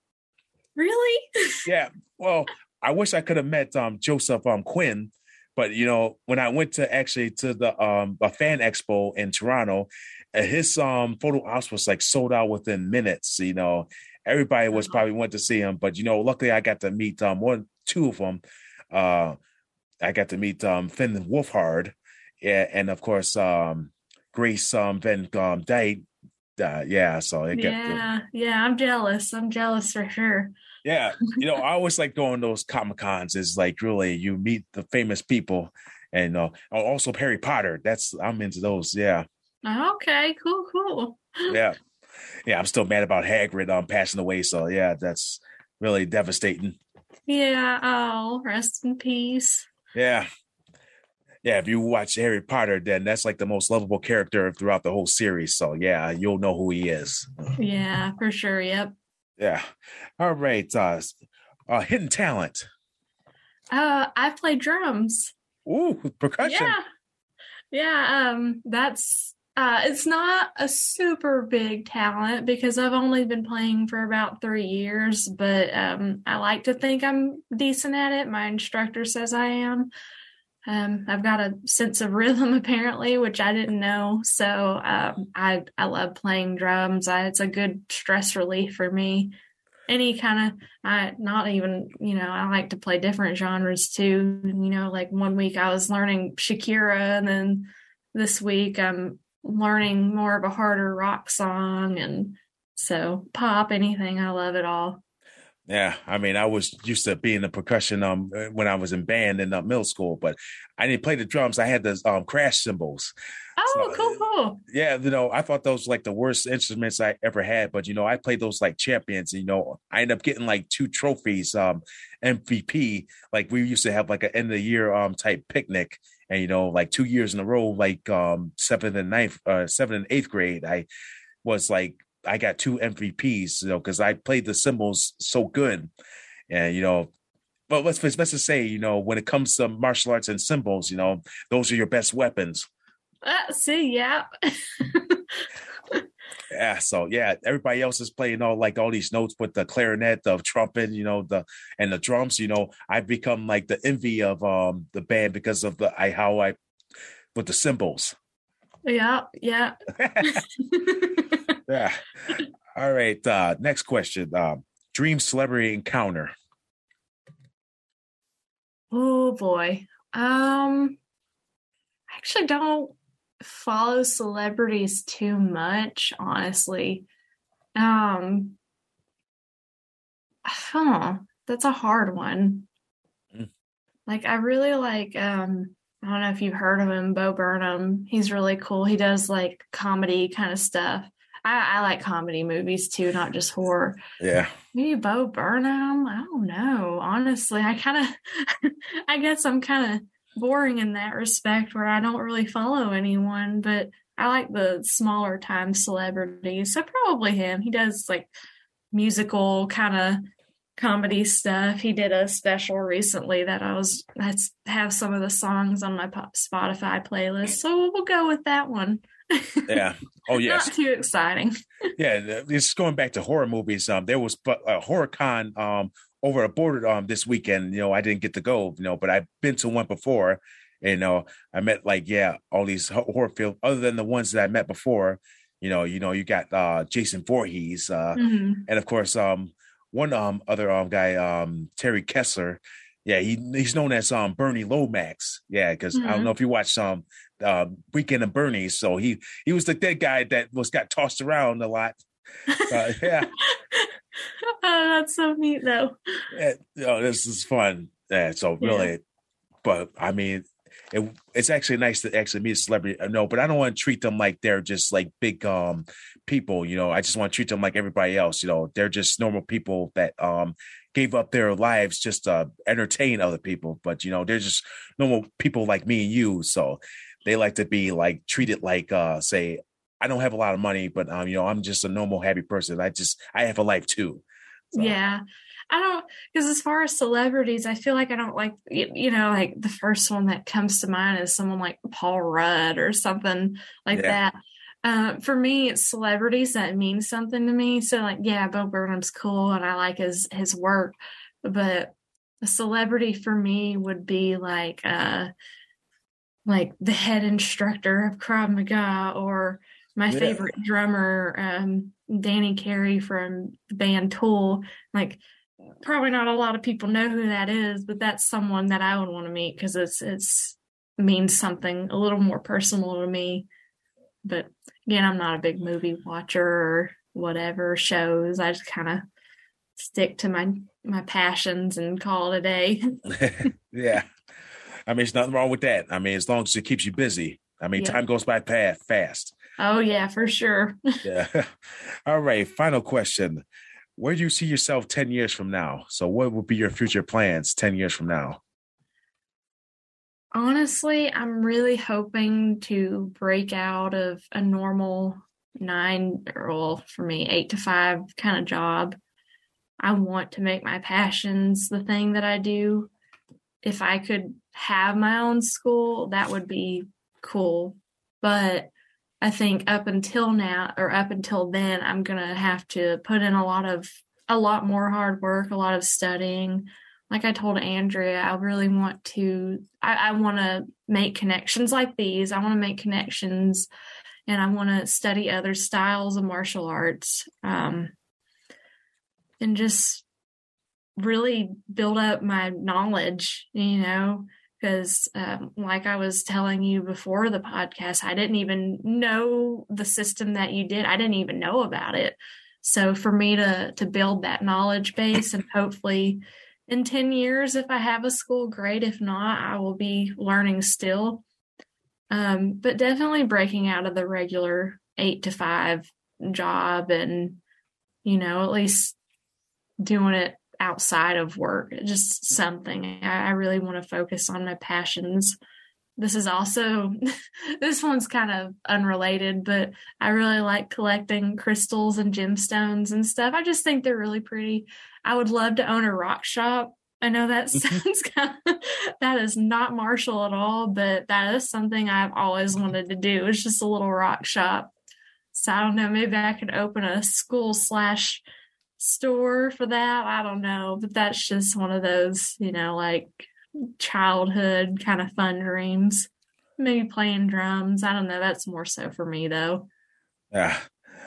Really? yeah. Well, I wish I could have met um, Joseph um, Quinn, but you know, when I went to actually to the um, a fan expo in Toronto, his um photo ops was like sold out within minutes. You know, everybody was uh-huh. probably went to see him, but you know, luckily I got to meet um one, two of them. Uh, I got to meet um Finn Wolfhard, yeah, and of course um Grace um Van um Dyke. Uh, yeah, so it yeah, yeah. I'm jealous. I'm jealous for sure yeah, you know, I always like going those comic cons. Is like really you meet the famous people, and uh, oh, also Harry Potter. That's I'm into those. Yeah. Okay. Cool. Cool. yeah, yeah. I'm still mad about Hagrid um passing away. So yeah, that's really devastating. Yeah. Oh, rest in peace. Yeah. Yeah, if you watch Harry Potter, then that's like the most lovable character throughout the whole series. So yeah, you'll know who he is. Yeah, for sure. Yep. Yeah. All right. Uh, uh hidden talent. Uh I play drums. Ooh, percussion. Yeah. Yeah, um that's uh it's not a super big talent because I've only been playing for about 3 years, but um I like to think I'm decent at it. My instructor says I am. Um, I've got a sense of rhythm apparently, which I didn't know. So um, I I love playing drums. I, it's a good stress relief for me. Any kind of I not even you know I like to play different genres too. You know, like one week I was learning Shakira, and then this week I'm learning more of a harder rock song, and so pop anything. I love it all. Yeah, I mean, I was used to being the percussion um when I was in band in uh, middle school, but I didn't play the drums. I had the um crash cymbals. Oh, so, cool, cool. Yeah, you know, I thought those like the worst instruments I ever had, but you know, I played those like champions. You know, I ended up getting like two trophies, um, MVP. Like we used to have like an end of the year um type picnic, and you know, like two years in a row, like um seventh and ninth, uh, seventh and eighth grade, I was like I got two MVPs, you know, because I played the cymbals so good, and you know, but let's let's just say, you know, when it comes to martial arts and cymbals, you know, those are your best weapons. Uh, see, yeah. yeah, so yeah, everybody else is playing all like all these notes with the clarinet, the trumpet, you know, the and the drums. You know, I've become like the envy of um the band because of the I how I with the cymbals. Yeah, yeah. yeah. All right. Uh, next question. Um, dream celebrity encounter. Oh boy. Um I actually don't follow celebrities too much, honestly. Um, huh, that's a hard one. Mm. Like I really like um I don't know if you've heard of him, Bo Burnham. He's really cool. He does like comedy kind of stuff. I, I like comedy movies too, not just horror. Yeah. Maybe Bo Burnham. I don't know. Honestly, I kind of, I guess I'm kind of boring in that respect where I don't really follow anyone, but I like the smaller time celebrities. So probably him. He does like musical kind of comedy stuff. He did a special recently that I was I have some of the songs on my Spotify playlist. So we'll go with that one. Yeah. Oh yes. Not too exciting. yeah, just going back to horror movies. Um, there was a horror con um over a border um this weekend. You know, I didn't get to go. You know, but I've been to one before. You know, I met like yeah, all these horror films other than the ones that I met before. You know, you know, you got uh Jason Voorhees, uh, mm-hmm. and of course um one um other um guy um Terry Kessler. Yeah, he he's known as um Bernie Lomax. Yeah, because mm-hmm. I don't know if you watched um uh, Weekend of Bernie. So he he was the dead guy that was got tossed around a lot. Uh, yeah. oh, that's so neat though. Yeah, oh, this is fun. Yeah, so really, yeah. but I mean, it, it's actually nice to actually meet a celebrity. No, but I don't want to treat them like they're just like big um people. You know, I just want to treat them like everybody else. You know, they're just normal people that um gave up their lives just to entertain other people. But you know, they're just normal people like me and you. So they like to be like treated like uh say I don't have a lot of money, but um, you know, I'm just a normal happy person. I just I have a life too. So. Yeah. I don't because as far as celebrities, I feel like I don't like you know like the first one that comes to mind is someone like Paul Rudd or something like yeah. that. Uh, for me, it's celebrities that mean something to me. So like, yeah, Bo Burnham's cool and I like his his work, but a celebrity for me would be like uh like the head instructor of Krav Maga or my yeah. favorite drummer, um, Danny Carey from the band Tool. Like probably not a lot of people know who that is, but that's someone that I would want to meet because it's it's means something a little more personal to me. But again, I'm not a big movie watcher or whatever shows. I just kind of stick to my my passions and call it a day. yeah. I mean, there's nothing wrong with that. I mean, as long as it keeps you busy. I mean, yeah. time goes by fast. Oh yeah, for sure. yeah. All right. Final question. Where do you see yourself 10 years from now? So what would be your future plans 10 years from now? Honestly, I'm really hoping to break out of a normal nine or well, for me, eight to five kind of job. I want to make my passions the thing that I do. If I could have my own school, that would be cool. But I think up until now or up until then, I'm going to have to put in a lot of, a lot more hard work, a lot of studying. Like I told Andrea, I really want to, I, I want to make connections like these. I want to make connections and I want to study other styles of martial arts. Um, and just really build up my knowledge, you know, because um, like i was telling you before the podcast i didn't even know the system that you did. I didn't even know about it. So for me to to build that knowledge base and hopefully in 10 years if i have a school great. If not i will be learning still. Um, but definitely breaking out of the regular eight to five job and you know at least doing it outside of work, just something. I, I really want to focus on my passions. This is also, this one's kind of unrelated, but I really like collecting crystals and gemstones and stuff. I just think they're really pretty. I would love to own a rock shop. I know that mm-hmm. sounds kind of, that is not martial at all, but that is something I've always wanted to do. It's just a little rock shop. So I don't know, maybe I could open a school slash store for that. I don't know, but that's just one of those, you know, like childhood kind of fun dreams. Maybe playing drums. I don't know. That's more so for me though. Yeah.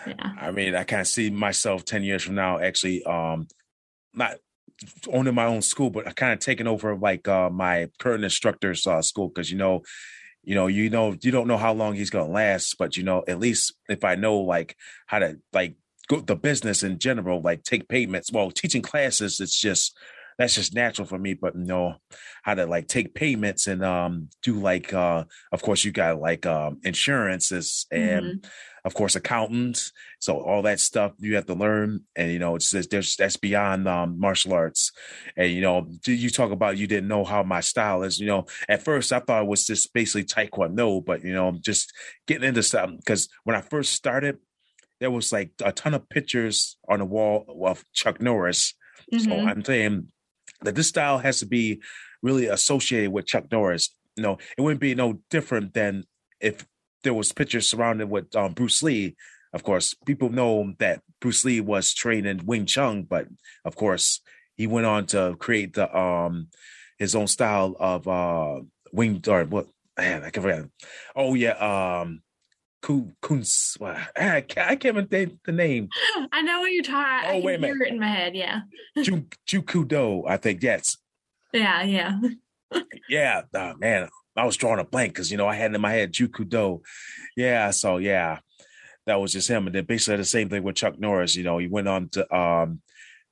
Yeah. I mean, I kind of see myself 10 years from now actually um not owning my own school, but kind of taking over like uh my current instructor's uh, school because you know you know, you know, you don't know how long he's gonna last, but you know, at least if I know like how to like the business in general, like take payments. Well, teaching classes, it's just that's just natural for me, but you know how to like take payments and um do like uh of course you got like um insurances and mm-hmm. of course accountants. So all that stuff you have to learn and you know it's just there's that's beyond um martial arts. And you know, you talk about you didn't know how my style is, you know, at first I thought it was just basically taekwondo, but you know, I'm just getting into something because when I first started there was like a ton of pictures on the wall of Chuck Norris. Mm-hmm. So I'm saying that this style has to be really associated with Chuck Norris. You know, it wouldn't be no different than if there was pictures surrounded with um, Bruce Lee. Of course, people know that Bruce Lee was trained in Wing Chun, but of course, he went on to create the um his own style of uh wing or what man, I can forget. Oh yeah, um Kunz. I can't, I can't even think the name. I know what you're talking. Oh, I wait a minute. in my head. Yeah. Jeet Kune Do, I think. Yes. Yeah. Yeah. yeah. Oh, man, I was drawing a blank because you know I had in my head Jeet Kune Do. Yeah. So yeah, that was just him. And then basically the same thing with Chuck Norris. You know, he went on to um,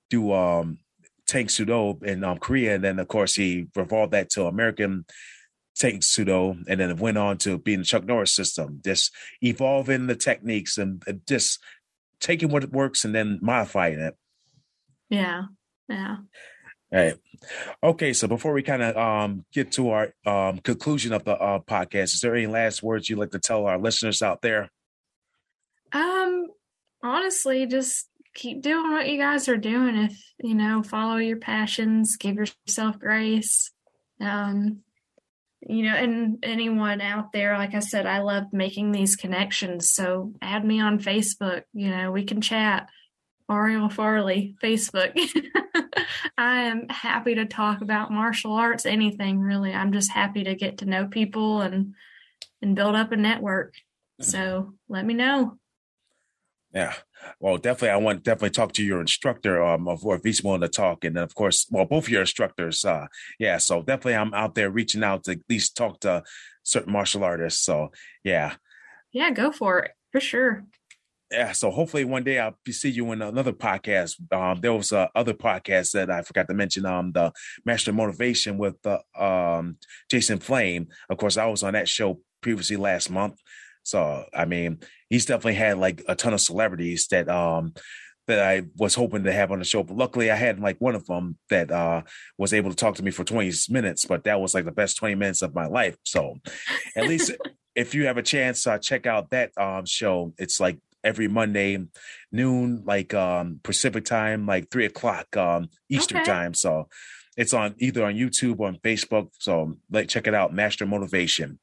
do um, Tang Soo Do in um, Korea, and then of course he revolved that to American Tang Soo Do and then went on to being the Chuck Norris system, just evolving the techniques and just taking what works and then modifying it. Yeah. Yeah. All right. Okay. So before we kind of um, get to our um, conclusion of the uh, podcast, is there any last words you'd like to tell our listeners out there? Um, honestly, just keep doing what you guys are doing. If you know, follow your passions, give yourself grace. Um, you know, and anyone out there, like I said, I love making these connections. So add me on Facebook. You know, we can chat. Arley Farley, Facebook. I am happy to talk about martial arts, anything really. I'm just happy to get to know people and and build up a network. So let me know. Yeah. Well, definitely, I want to definitely talk to your instructor, um, of if he's willing to talk, and then of course, well, both your instructors, uh, yeah. So definitely, I'm out there reaching out to at least talk to certain martial artists. So yeah, yeah, go for it for sure. Yeah, so hopefully one day I'll see you in another podcast. Um, there was uh, other podcast that I forgot to mention. Um, the Master Motivation with uh, um Jason Flame. Of course, I was on that show previously last month. So I mean, he's definitely had like a ton of celebrities that um that I was hoping to have on the show. But luckily I had like one of them that uh was able to talk to me for 20 minutes, but that was like the best 20 minutes of my life. So at least if you have a chance, uh check out that um show. It's like every Monday noon, like um Pacific time, like three o'clock um Eastern okay. time. So it's on either on YouTube or on Facebook. So like check it out, Master Motivation.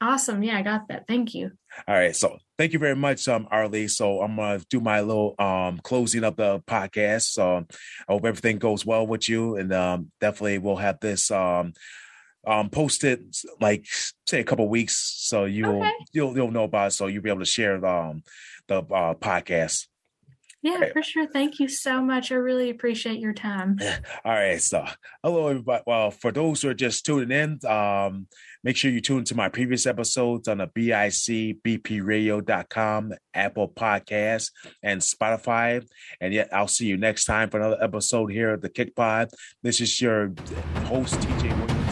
Awesome. Yeah, I got that. Thank you. All right. So thank you very much, um, Arley. So I'm gonna do my little um closing of the podcast. So I hope everything goes well with you. And um definitely we'll have this um um posted like say a couple weeks so you'll okay. you'll you'll know about it so you'll be able to share um the uh podcast. Yeah, right. for sure. Thank you so much. I really appreciate your time. All right. So, hello, everybody. Well, for those who are just tuning in, um, make sure you tune to my previous episodes on the BICBPRadio.com, Apple Podcasts, and Spotify. And yet, I'll see you next time for another episode here at the Kick Pod. This is your host, TJ Williams.